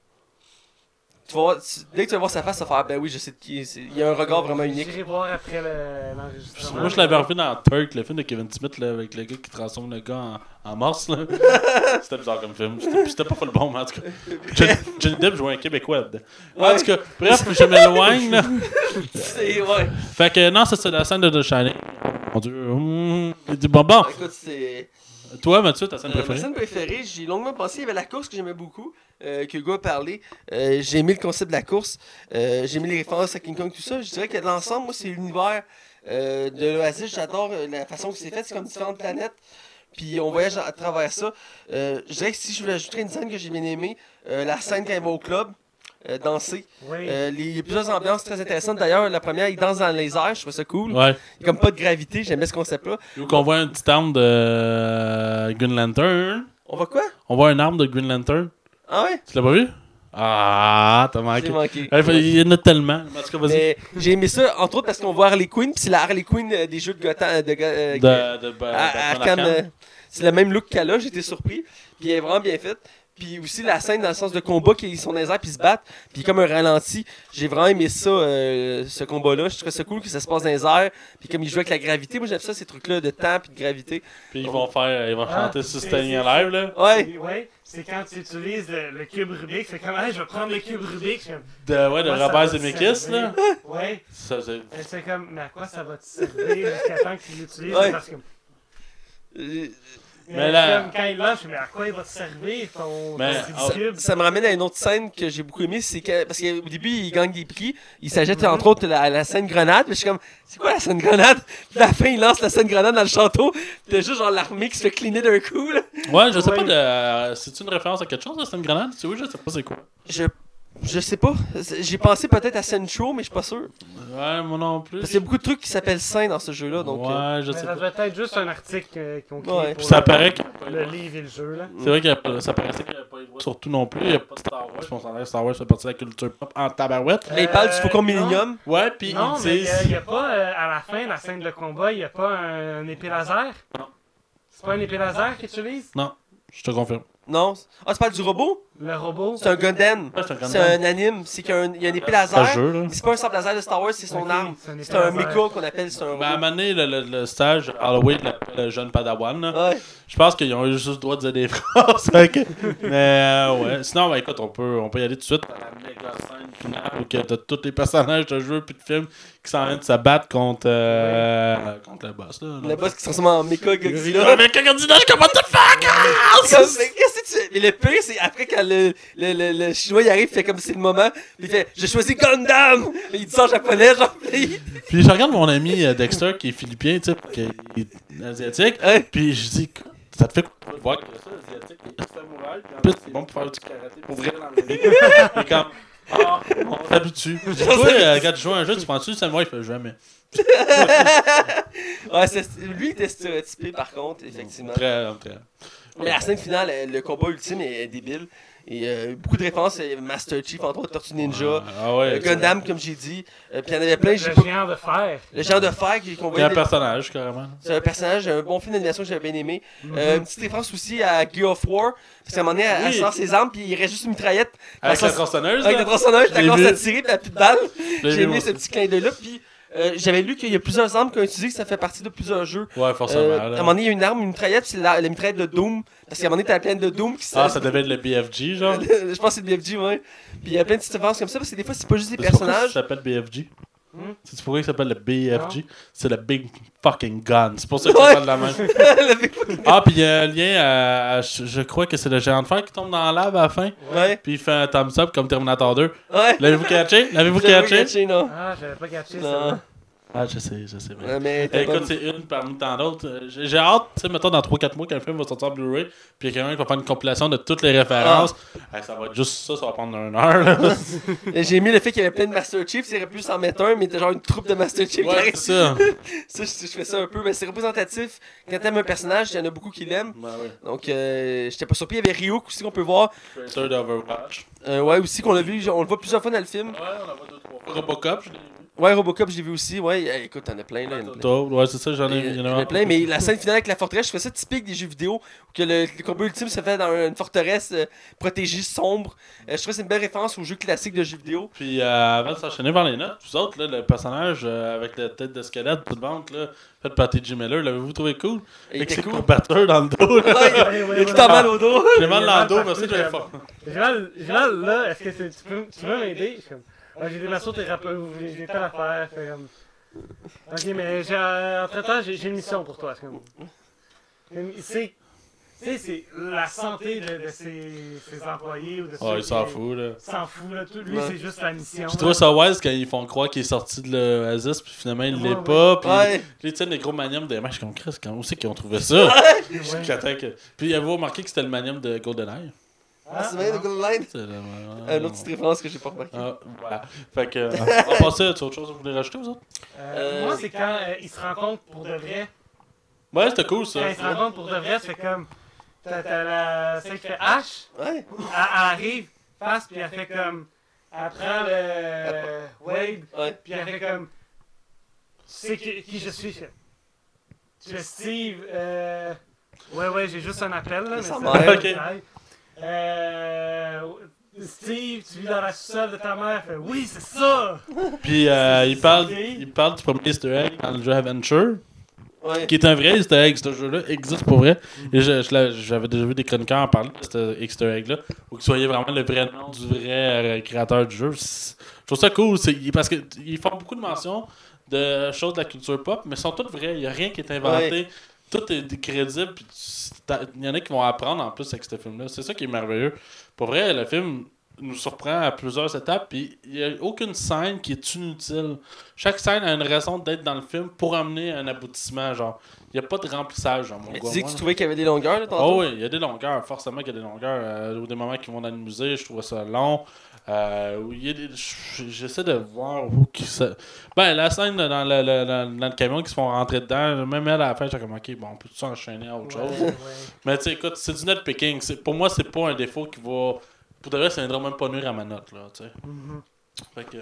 Tu vas voir, tu- dès que tu vas voir sa face, tu vas faire, ben oui, je sais de qui. Il y a un regard vraiment unique. J'irai voir après le- l'enregistrement. Moi, je l'avais revu dans Turk, le film de Kevin Smith, là, avec le gars qui transforme le gars en, en morse. là. <laughs> C'était bizarre comme film. C'était pas full bon, mais en tout cas. Johnny, Johnny Depp jouait un Québécois dedans. En tout cas, bref, je m'éloigne. C'est, ouais. Fait que non, ça c'est la scène de The Shining. Mon dieu. hum, il dit, bon, bon. Écoute, c'est. Toi, Mathieu, ta scène Euh, ma préférée? scène préférée, j'y ai longuement pensé. Il y avait la course que j'aimais beaucoup, euh, que Hugo a parlé. Euh, j'ai aimé le concept de la course. Euh, j'ai aimé les références à King Kong, tout ça. Je dirais que l'ensemble, moi, c'est l'univers de l'Oasis. J'adore la façon que c'est fait. C'est comme différentes planètes. Puis on voyage à travers ça. Je dirais que si je voulais ajouter une scène que j'ai bien aimée, la scène quand elle va au club, euh, danser. Oui. Euh, les- il y a plusieurs ambiances très intéressantes. D'ailleurs, la première, il danse dans les airs. Je trouve ça cool. Ouais. Il y a comme pas de gravité. J'aimais ce concept-là. Ou qu'on voit un petit arme de euh, Green Lantern. On va quoi? On voit une arme de Green Lantern. Ah ouais? Tu l'as pas vu? Ah, t'as J'ai manqué. manqué. Ouais, Il y en a tellement. J'ai aimé ça, entre autres parce qu'on voit Harley Quinn, puis c'est la Harley Quinn euh, des jeux de Gotham. De, euh, De, de, euh, c'est le même look qu'elle a, j'étais surpris. Puis elle est vraiment bien faite. Puis aussi la scène dans le sens de combat, qu'ils sont dans les airs puis ils se battent. Puis comme un ralenti, j'ai vraiment aimé ça, euh, ce combat-là. Je trouvais ça cool que ça se passe dans les airs. Puis comme ils jouent avec la gravité, moi j'aime ça, ces trucs-là de temps puis de gravité. Puis ils vont faire, ils vont Ah, chanter c'est- Alive, là. Ouais. C'est- Ouais, c'est quand tu utilises le, le cube Rubik, c'est comme, hey, je vais prendre le cube Rubik. De, ouais, de Robert Zemeckis, là. Ouais, Ça, c'est- et c'est comme, mais à quoi ça va te servir jusqu'à temps que tu l'utilises? Ouais. Parce que, Euh, Mais là- comme quand il lance, je suis, mais à quoi il va te servir ton, Mais, ton oh, cube? Ça me ramène à une autre scène que j'ai beaucoup aimé, c'est que parce qu'au début il gagne des prix, il s'achète entre autres la, la scène grenade, mais je suis comme c'est quoi la scène grenade? Puis à la fin il lance la scène grenade dans le château, puis t'as juste genre l'armée qui se fait cleaner d'un coup là. Ouais, je sais Ouais. pas de. euh, C'est une référence à quelque chose, c'est une grenade? C'est oui, je sais pas c'est quoi. Je je sais pas, j'ai pensé peut-être à Central mais je suis pas sûr. Ouais, moi non plus. Parce qu'il y a beaucoup de trucs qui s'appellent saints dans ce jeu là donc euh, Ouais, je Mais sais ça pas. doit être juste un article euh, créé Ouais. pour Ça le, paraît que. le livre et le jeu. Là. C'est vrai que ça paraissait qu'il n'y avait pas les droits surtout non plus. Il n'y a pas de Star Wars. On s'en Star Wars fait partie de la culture pop en tabarouette. mais il parle du Euh, Faucon non. Millennium. Ouais, puis Non, ils mais il disent. n'y a, pas, euh, à la fin, la scène de combat, il n'y a pas un, un épée laser? Non. C'est pas un épée laser qu'ils utilisent? Je te confirme. Non, ah tu parles du robot? Le robot? C'est un Gundam. C'est un C'est Gundam. un anime, c'est qu'il y a un, il y a une épée C'est un laser. jeu, là. C'est pas un sabre laser de Star Wars, c'est son arme. c'est un un mecha qu'on appelle, c'est un Ben, à un moment donné, le, le, le stage Halloween l'appelle le jeune Padawan. là. Ouais. Je pense qu'ils ont eu juste le droit de dire des <laughs> phrases. Mais euh, ouais. Sinon, ben, écoute, on peut, on peut y aller tout de suite à la méga scène finale où que t'as tous les personnages de jeux puis de films qui s'en viennent de se battre contre, euh, contre le boss. Là, Le boss qui se transforme en mecha Godzilla. mais quand Godzilla, je comme what the fuck? mais qu'est-ce que tu fais? Mais le pire, c'est après quand le, le, le, le chinois il arrive, il fait comme c'est le moment, puis il fait J'ai choisi Gundam! Mais il dit ça en japonais, genre, <laughs> puis- je regarde mon ami euh, Dexter qui est philippien, tu sais, qui est asiatique. Ouais. Puis je dis, ça te fait de voir que ça, asiatique, il est samouraï, puis en plus, c'est bon pour faire du karaté, pour vrai. Et <laughs> comme, ah, on s'habitue. <laughs> Toi, euh, quand tu joues à un jeu, tu penses-tu, samouraï, il fait jamais? <laughs> Ouais, c'est- lui il était stéréotypé par contre, effectivement. Très, très. Mais la scène finale, euh, le combat ultime est débile. Et euh, beaucoup de références, Master Chief, entre autres Tortue Ninja, Ah ouais. euh, Gundam, comme j'ai dit. Euh, puis il y en avait plein, j'ai Le pas. géant de fer. Le genre de fer qui- C'est un personnage, carrément. C'est un personnage, un bon film d'animation que j'avais bien aimé. Euh, une petite référence aussi à Gear of War. Parce qu'à un moment donné, elle, Oui. sort ses armes, puis il reste juste une mitraillette. Avec la le tronçonneuse, Avec le t'as l'ai commencé vu. à tirer, puis elle a plus de balles. J'ai vu, aimé ce petit clin d'œil-là. Puis Euh, J'avais lu qu'il y a plusieurs armes qui ont utilisé, que ça fait partie de plusieurs jeux. Ouais, forcément. Euh, à un moment donné, il y a une arme, une mitraillette, c'est la, la mitraillette de Doom. Parce qu'à un moment donné, t'as plein de Doom qui Ah, ça devait être le BFG, genre. <laughs> Je pense que c'est le BFG, ouais. Puis il y a plein de petites comme ça, parce que des fois, c'est pas juste des personnages. Ça s'appelle BFG. Hmm? C'est pourquoi il s'appelle le BFG C'est le Big Fucking Gun. C'est pour ça qu'il s'appelle de la même. <laughs> Ah, puis il y a un lien à. à- je, je crois que c'est le géant de fer qui tombe dans la lave à la fin. ouais, Puis il fait un thumbs up comme Terminator 2. ouais. L'avez-vous catché? L'avez-vous J'avais catché? catché, non. Ah, j'avais pas catché Non. ça. Ah, je sais, je sais. mais- Eh, écoute, c'est une parmi tant d'autres. Euh, J'ai hâte, tu sais, mettons dans 3-4 mois, le film va sortir en Blu-ray, puis il y a quelqu'un qui va faire une compilation de toutes les références. Ah. Eh, ça va être juste ça, ça va prendre une heure. <laughs> J'ai aimé le fait qu'il y avait plein de Master Chiefs, il aurait pu s'en mettre un, mais genre une troupe de Master Chiefs qui ouais, c'est ça. <laughs> Ça, je, je fais ça un peu, mais c'est représentatif. Quand t'aimes un personnage, il y en a beaucoup qui l'aiment. Donc, euh, j'étais pas surpris. Il y avait Ryuk aussi qu'on peut voir. Tracer d'Overwatch. Euh, ouais, aussi qu'on l'a vu. On le voit plusieurs fois dans le film. Ouais, on la voit deux, trois fois. Robocop, je l'ai vu. Ouais, Robocop, j'ai vu aussi. Ouais, euh, écoute, t'en as plein là. il y en a plein. Toi, Ouais, c'est ça, j'en ai Il vu. y en a plein, mais la scène finale avec la forteresse, je fais ça typique des jeux vidéo, où que le, le combat ultime se fait dans une forteresse euh, protégée, sombre. Euh, je trouve que c'est une belle référence aux jeux classiques de jeux vidéo. Puis euh, avant de s'enchaîner vers les notes, vous autres, là, le personnage euh, avec la tête de squelette toute ventre, là, fait par T.J. Miller, l'avez-vous trouvé cool? Il Avec était ses cool. combatteurs dans le dos. là. Ouais, Ouais, ouais, il tout en mal au dos. J'ai mal dans le dos, merci, j'avais j'ai fort. Joël, là, est-ce que tu peux, tu peux m'aider? Je ah, j'ai des massothérapeutes, j'ai telle affaire, fait comme... Ok, mais j'ai, euh, entre-temps, j'ai j'ai une mission pour toi. c'est C'est, tu sais, c'est la santé de, de ses, ses employés ou de ceux Ouais, il s'en fout, là. Il s'en fout, là. Tout, lui, Ouais. c'est juste la mission. Je là. trouve ça wise quand ils font croire qu'il est sorti de l'Oasis, puis finalement il Ouais, l'est ouais. pas. Puis Ouais. ils tiennent les gros maniums des matchs comme Chris, quand où c'est qu'ils ont trouvé <laughs> ça? Ouais. J'attends que- Puis avez-vous remarqué que c'était le manium de GoldenEye? Ah, c'est vrai, le Golden Line? <laughs> Une autre petite référence que j'ai pas remarqué. Ah, voilà. Fait que, en passant, tu as autre chose que vous voulez rajouter, vous autres? Euh, moi, c'est quand euh, il se rencontre pour de vrai. Ouais, c'était cool ça. Quand il se rencontre pour de vrai, c'est comme. T'as t'as la. Celle qui fait H, Ouais. elle, arrive, face, puis elle fait comme. Elle prend le. Wade, Ouais. puis elle fait comme. Tu sais qui, qui je suis. Je suis Steve. Euh... Ouais, ouais, j'ai juste un appel, là. Mais ça. Euh. Steve, tu vis dans la sous-sol de ta mère. Fait Oui, c'est ça! Puis euh, il, parle, il parle du premier Easter egg dans le jeu Adventure, Ouais. qui est un vrai Easter egg. Ce jeu-là existe pour vrai. Et je- j'avais déjà vu des chroniqueurs en parler de cet Easter egg-là, où que soyez vraiment le vrai nom du vrai euh, créateur du jeu. C'est- Je trouve ça cool, c'est- parce qu'ils font beaucoup de mentions de choses de la culture pop, mais ils sont toutes vraies. Il n'y a rien qui est inventé. Tout est crédible. puis Il y en a qui vont apprendre en plus avec ce film-là. C'est ça qui est merveilleux. Pour vrai, le film nous surprend à plusieurs étapes, puis il n'y a aucune scène qui est inutile. Chaque scène a une raison d'être dans le film pour amener un aboutissement. Genre, il n'y a pas de remplissage. Genre, mon Mais gars, tu dis que tu là. trouvais qu'il y avait des longueurs, là, Oh tantôt? oui, il y a des longueurs, forcément qu'il y a des longueurs. Euh, ou des moments qui vont dans le musée, je trouve ça long. Euh, où il y a des- J'essaie de voir où qui ça. Ben, la scène dans le, le- le- dans le camion qui se font rentrer dedans, même elle à la fin, j'étais comme, ok, bon, on peut tout enchaîner à autre Ouais, chose? ouais. Mais tu sais, écoute, c'est du net picking. Pour moi, c'est pas un défaut qui va. Pour de vrai, ça viendra même pas nuire à ma note, là, tu sais. Mhm. Fait que.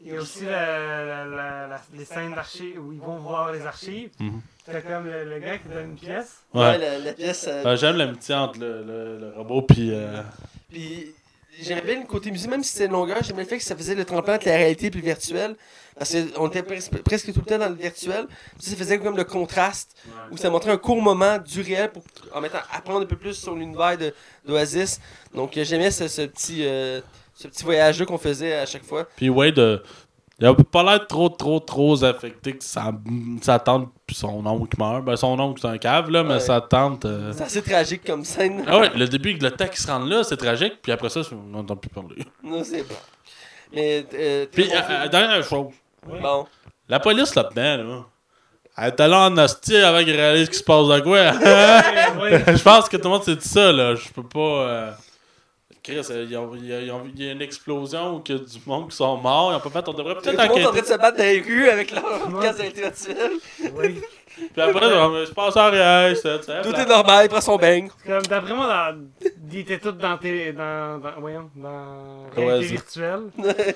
Il y a aussi la- la- la- la- les scènes d'archives où ils vont voir les archives. Mhm. C'est comme le, le gars qui donne une pièce. Ouais, Ouais. la, la pièce. euh, Euh, J'aime l'amitié entre le, le, le robot puis. euh, Puis j'aimais le côté musée, même si c'était longueur, j'aimais le fait que ça faisait le tremplin entre la réalité et le virtuel. Parce qu'on était pres- presque tout le temps dans le virtuel. Ça faisait comme le contraste, où ça montrait un court moment du réel pour en mettant apprendre un peu plus sur l'univers d'Oasis. Donc euh, j'aimais ce, ce petit, euh, ce petit voyage-là qu'on faisait à chaque fois. Puis euh, il a pas l'air trop, trop, trop affecté que sa, sa tante puis son oncle meurt. Ben, son oncle, c'est un cave, là, mais Ouais. sa tante. euh, C'est assez tragique comme scène. Ah ouais, le début, le temps qu'ils se rendent là, c'est tragique, puis après ça, on n'entend plus parler. Non, c'est pas. Mais. Euh, très Puis, bon euh, film. euh, dernière chose, Bon. la police là-dedans, là, elle était là en hostie avec réalise ce qui se passe de quoi. Ouais. <laughs> Je pense que tout le monde s'est dit ça, là. Je peux pas. euh, Chris, euh, il y, a, il y a- il y a- une explosion où il y a du monde qui sont morts. Ils ont pas fait. On devrait Tout peut-être le monde est en train enquêter. de se battre dans les rues avec leur Ouais. casque intellectuelle. Oui. Puis après, on- je passe en c'est- Tout est normal, il prend son bang. Comme d'après moi, dans, ils étaient tous dans tes, dans, dans, voyons, dans réalité virtuelle. <laughs>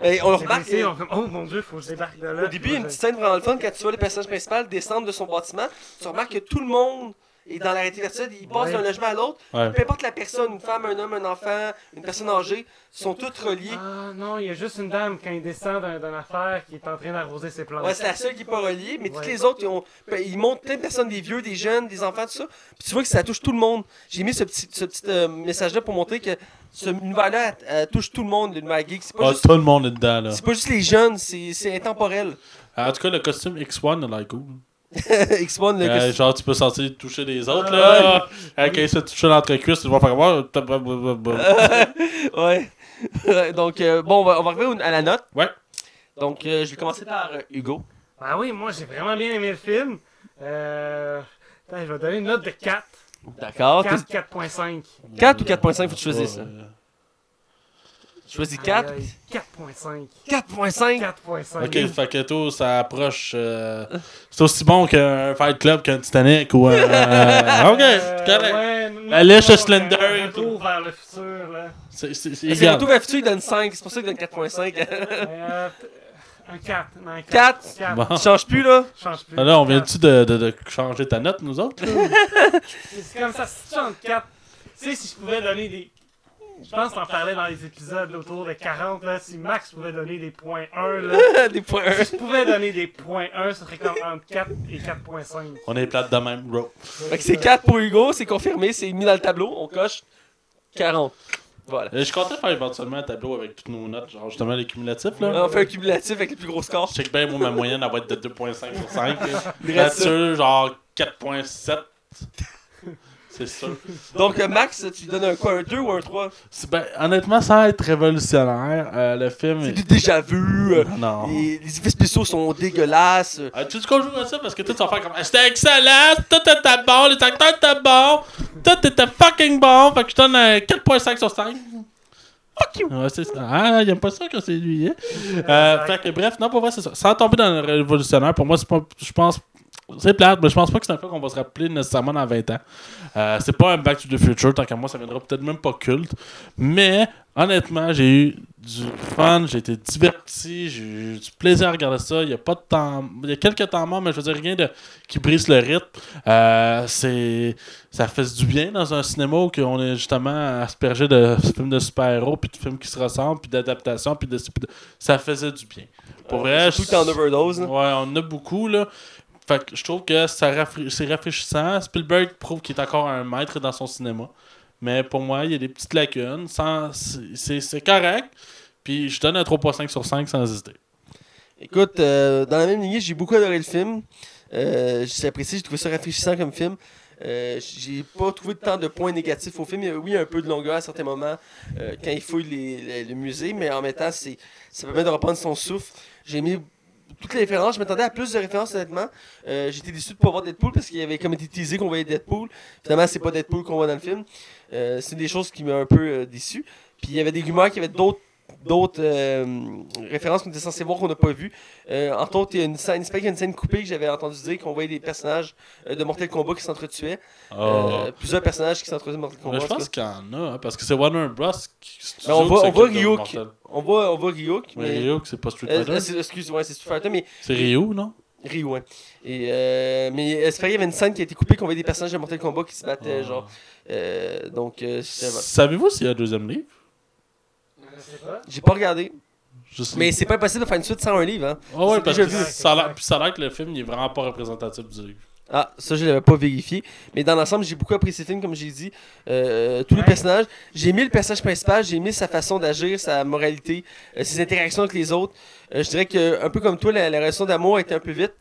Et on le Les remarque. ont comme, oh mon dieu, faut que je débarque de là. Au début, il y a une petite scène vraiment le fun quand tu vois le personnage principal descendre de son bâtiment. Tu remarques que tout le monde et dans la réalité virtuelle, ils passent Ouais. d'un logement à l'autre. Ouais. Peu importe la personne, une femme, un homme, un enfant, une personne âgée, sont toutes reliées. Ah non, il y a juste une dame quand il descend d'un- d'une affaire qui est en train d'arroser ses plantes. Ouais, c'est la seule qui n'est pas reliée, mais toutes Ouais. les autres, ils, ont, ben, ils montrent plein de personnes, des vieux, des jeunes, des enfants, tout ça. Puis tu vois que ça touche tout le monde. J'ai mis ce petit, ce petit euh, message-là pour montrer que ce univers-là euh, touche tout le monde, l'univers geek. C'est pas, Ah, juste, tout le monde est dedans, là. c'est pas juste les jeunes, c'est c'est intemporel. En tout cas, le costume X1 a l'air cool. <laughs> X1, le Euh, genre, tu peux sortir toucher les autres, Ah, là. Quand il se touche l'entrecuisse, tu vas faire voir. <laughs> ouais. Ouais, Donc, euh, bon, on va, on va au- à la note. Ouais. Donc, euh, je vais commencer par euh, Hugo. Ah oui, moi j'ai vraiment bien aimé le film. Euh... attends, je vais donner une note de 4. D'accord. 4, 4.5. 4 ou 4.5, faut que tu choisisses. ça. Choisis 4. Aïe, aïe, 4.5. 4.5. 4.5. Ok, fait que ça approche. euh, c'est aussi bon qu'un Fight Club qu'un Titanic ou un. <laughs> euh, ok, Euh, c'est correct. ouais, La lèche Slender un et Retour vers le futur, là. C'est égal. retour vers le futur, il donne 5. C'est pour ça qu'il donne 4.5. Euh, un 4. Non, un 4. 4. Bon. Tu changes plus, là? Change plus. Là, on vient-tu de, de, de changer ta note, nous autres? <laughs> C'est comme ça, si tu en 4. Tu sais, si je pouvais donner des. Je pense qu'on en parlait dans les épisodes autour de 40, là. Si Max pouvait donner des points 1, là. <laughs> Des points Si je pouvais donner des points 1, ce serait comme entre 4 et 4.5. On est plate de même, bro. Fait que c'est 4 pour Hugo, c'est confirmé, c'est mis dans le tableau, on coche 40. Voilà. Euh, Je comptais faire éventuellement un tableau avec toutes nos notes, genre justement les cumulatifs, là. On fait un cumulatif avec les plus gros scores. Je check bien, moi, ma moyenne, elle va être de 2.5 sur 5. <laughs> Il reste ça. Là-dessus, genre 4.7. C'est sûr. <laughs> Donc, euh, Max, tu donnes un quoi, un 2 ou un 3 C'est- Ben, honnêtement, sans être révolutionnaire, euh, le film C'est est... du déjà vu. euh, Non. les, les effets spéciaux sont dégueulasses. euh, Euh, tu sais qu'on joue à ça parce que toi tu vas faire comme C'était excellent, tout était bon, les acteurs étaient bons, tout était fucking bon, fait que je donne un 4.5 sur 5. Fuck you! Ouais, c'est ça. Ah, il aime pas ça quand c'est lui. Hein? Euh, fait que bref, non, pour vrai, c'est ça. Sans tomber dans le révolutionnaire, pour moi, c'est pas. Je pense. C'est plate, mais je pense pas que c'est un film qu'on va se rappeler nécessairement dans 20 ans. Euh, c'est pas un Back to the Future, tant qu'à moi, ça viendra peut-être même pas culte. Mais, honnêtement, j'ai eu du fun, j'ai été diverti, j'ai eu du plaisir à regarder ça. Il y a pas de temps. Il y a quelques temps morts, mais je veux dire, rien de qui brise le rythme. Euh, c'est. Ça fait du bien dans un cinéma où on est justement aspergé de films de super-héros, puis de films qui se ressemblent, puis d'adaptations, puis de, Ça faisait du bien. Pour vrai, Surtout que t'es en overdose. Ouais, on en a beaucoup, là. Fait que je trouve que ça rafra- c'est rafraîchissant. Spielberg prouve qu'il est encore un maître dans son cinéma. Mais pour moi, il y a des petites lacunes. C'est- correct. Puis je donne un 3.5 sur 5 sans hésiter. Écoute, euh, dans la même lignée, j'ai beaucoup adoré le film. Euh, j'ai apprécié, j'ai trouvé ça rafraîchissant comme film. Euh, j'ai pas trouvé tant de points négatifs au film. Il y a- Oui, un peu de longueur à certains moments euh, quand il fouille les, le musée, mais en même temps, ça permet de reprendre son souffle. J'ai aimé toutes les références. Je m'attendais à plus de références, honnêtement. Euh, J'étais déçu de ne pas voir Deadpool parce qu'il avait comme été teasé qu'on voyait Deadpool. Finalement, c'est pas Deadpool qu'on voit dans le film. Euh, c'est des choses qui m'ont un peu euh, déçu. Puis il y avait des rumeurs qu'il y avait d'autres d'autres euh, références qu'on était censé voir qu'on n'a pas vues. Euh, entre autres, il y a une scène, il qu'il y a une scène coupée que j'avais entendu dire qu'on voyait des personnages euh, de Mortal Kombat qui s'entretuaient. Euh, plusieurs personnages qui s'entretuaient de Mortal Kombat. Mais je pense qu'il y en a, hein, parce que c'est Warner Bros. qui Mais on voit- on voit Ryuk. On voit, on voit Ryuk. Mais Mais... Ryuk, c'est pas Street Euh, Fighter. c'est- excuse-moi, c'est Street Fighter, mais c'est Ryu, non? Ryu, ouais. Et, euh, mais euh, c'est pareil, il y avait une scène qui a été coupée qu'on voyait des personnages de Mortal Kombat qui se battaient, Ah. genre. Euh, donc, euh, Savez-vous s'il y a un deuxième livre? J'ai pas regardé. Mais c'est pas impossible de faire une suite sans un livre, hein. Ouais, parce que ça a l'air- puis ça a l'air que le film il est vraiment pas représentatif du livre. Ah, ça, je l'avais pas vérifié. Mais dans l'ensemble, j'ai beaucoup apprécié le film, comme j'ai dit. Euh, tous les personnages. J'ai aimé le personnage principal, j'ai aimé sa façon d'agir, sa moralité, euh, ses interactions avec les autres. Euh, je dirais que, un peu comme toi, la, la relation d'amour était un peu vite,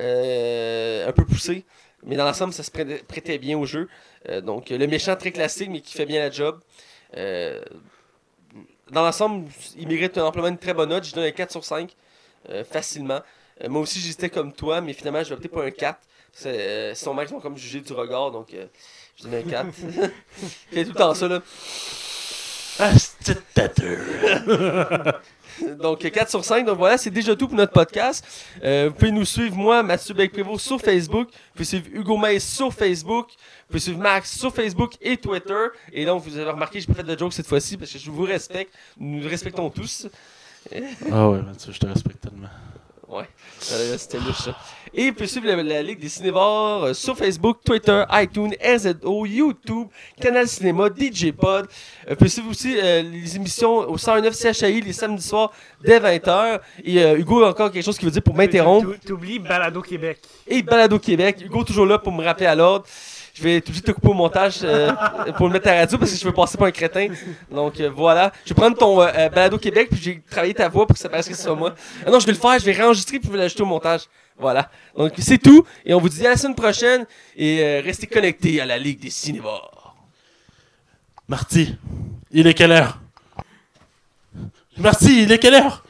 euh, un peu poussée. Mais dans l'ensemble, ça se prêtait, bien au jeu. Euh, donc, euh, le méchant très classique, mais qui fait bien la job. Dans l'ensemble, il mérite un amplement une très bonne note. Je donne un 4 sur 5, euh, facilement. Euh, moi aussi, j'hésitais comme toi, mais finalement, je vais opter pour un 4. C'est, euh, son max vont comme juger du regard, donc euh, je donne un 4. fait <laughs> tout le temps ça, là. Ah, c'est. <laughs> <laughs> Donc 4 sur 5. Donc voilà, c'est déjà tout pour notre podcast. Euh, vous pouvez nous suivre, moi, Mathieu Beck-Prévost, sur Facebook. Vous pouvez suivre Hugo Mays sur Facebook. Vous pouvez suivre Max sur Facebook et Twitter. Et donc, vous avez remarqué, j'ai pas fait de joke cette fois-ci parce que je vous respecte. Nous nous respectons tous. Ah ouais, Mathieu, je te respecte tellement. Ouais, euh, c'était louche ça. Et vous pouvez suivre la, la Ligue des Cinévores euh, sur Facebook, Twitter, iTunes, RZO, YouTube, Canal Cinéma, DJ Pod. Euh, vous pouvez suivre aussi euh, les émissions au 109 CHI les samedis soirs dès 20h. Et euh, Hugo a encore quelque chose qu'il veut dire pour m'interrompre. T'oublies Balado Québec. Et Balado Québec. Hugo toujours là pour me rappeler à l'ordre je vais être obligé de te couper au montage euh, pour le mettre à la radio parce que je veux passer pour un crétin. Donc euh, voilà. Je vais prendre ton euh, balado Québec puis j'ai travaillé ta voix pour que ça paraisse que ce soit moi. Ah non, je vais le faire, je vais réenregistrer puis je vais l'ajouter au montage. Voilà. Donc c'est tout et on vous dit à la semaine prochaine et restez connectés à la Ligue des Cinévores. Marty, il est quelle heure? Marty, il est quelle heure?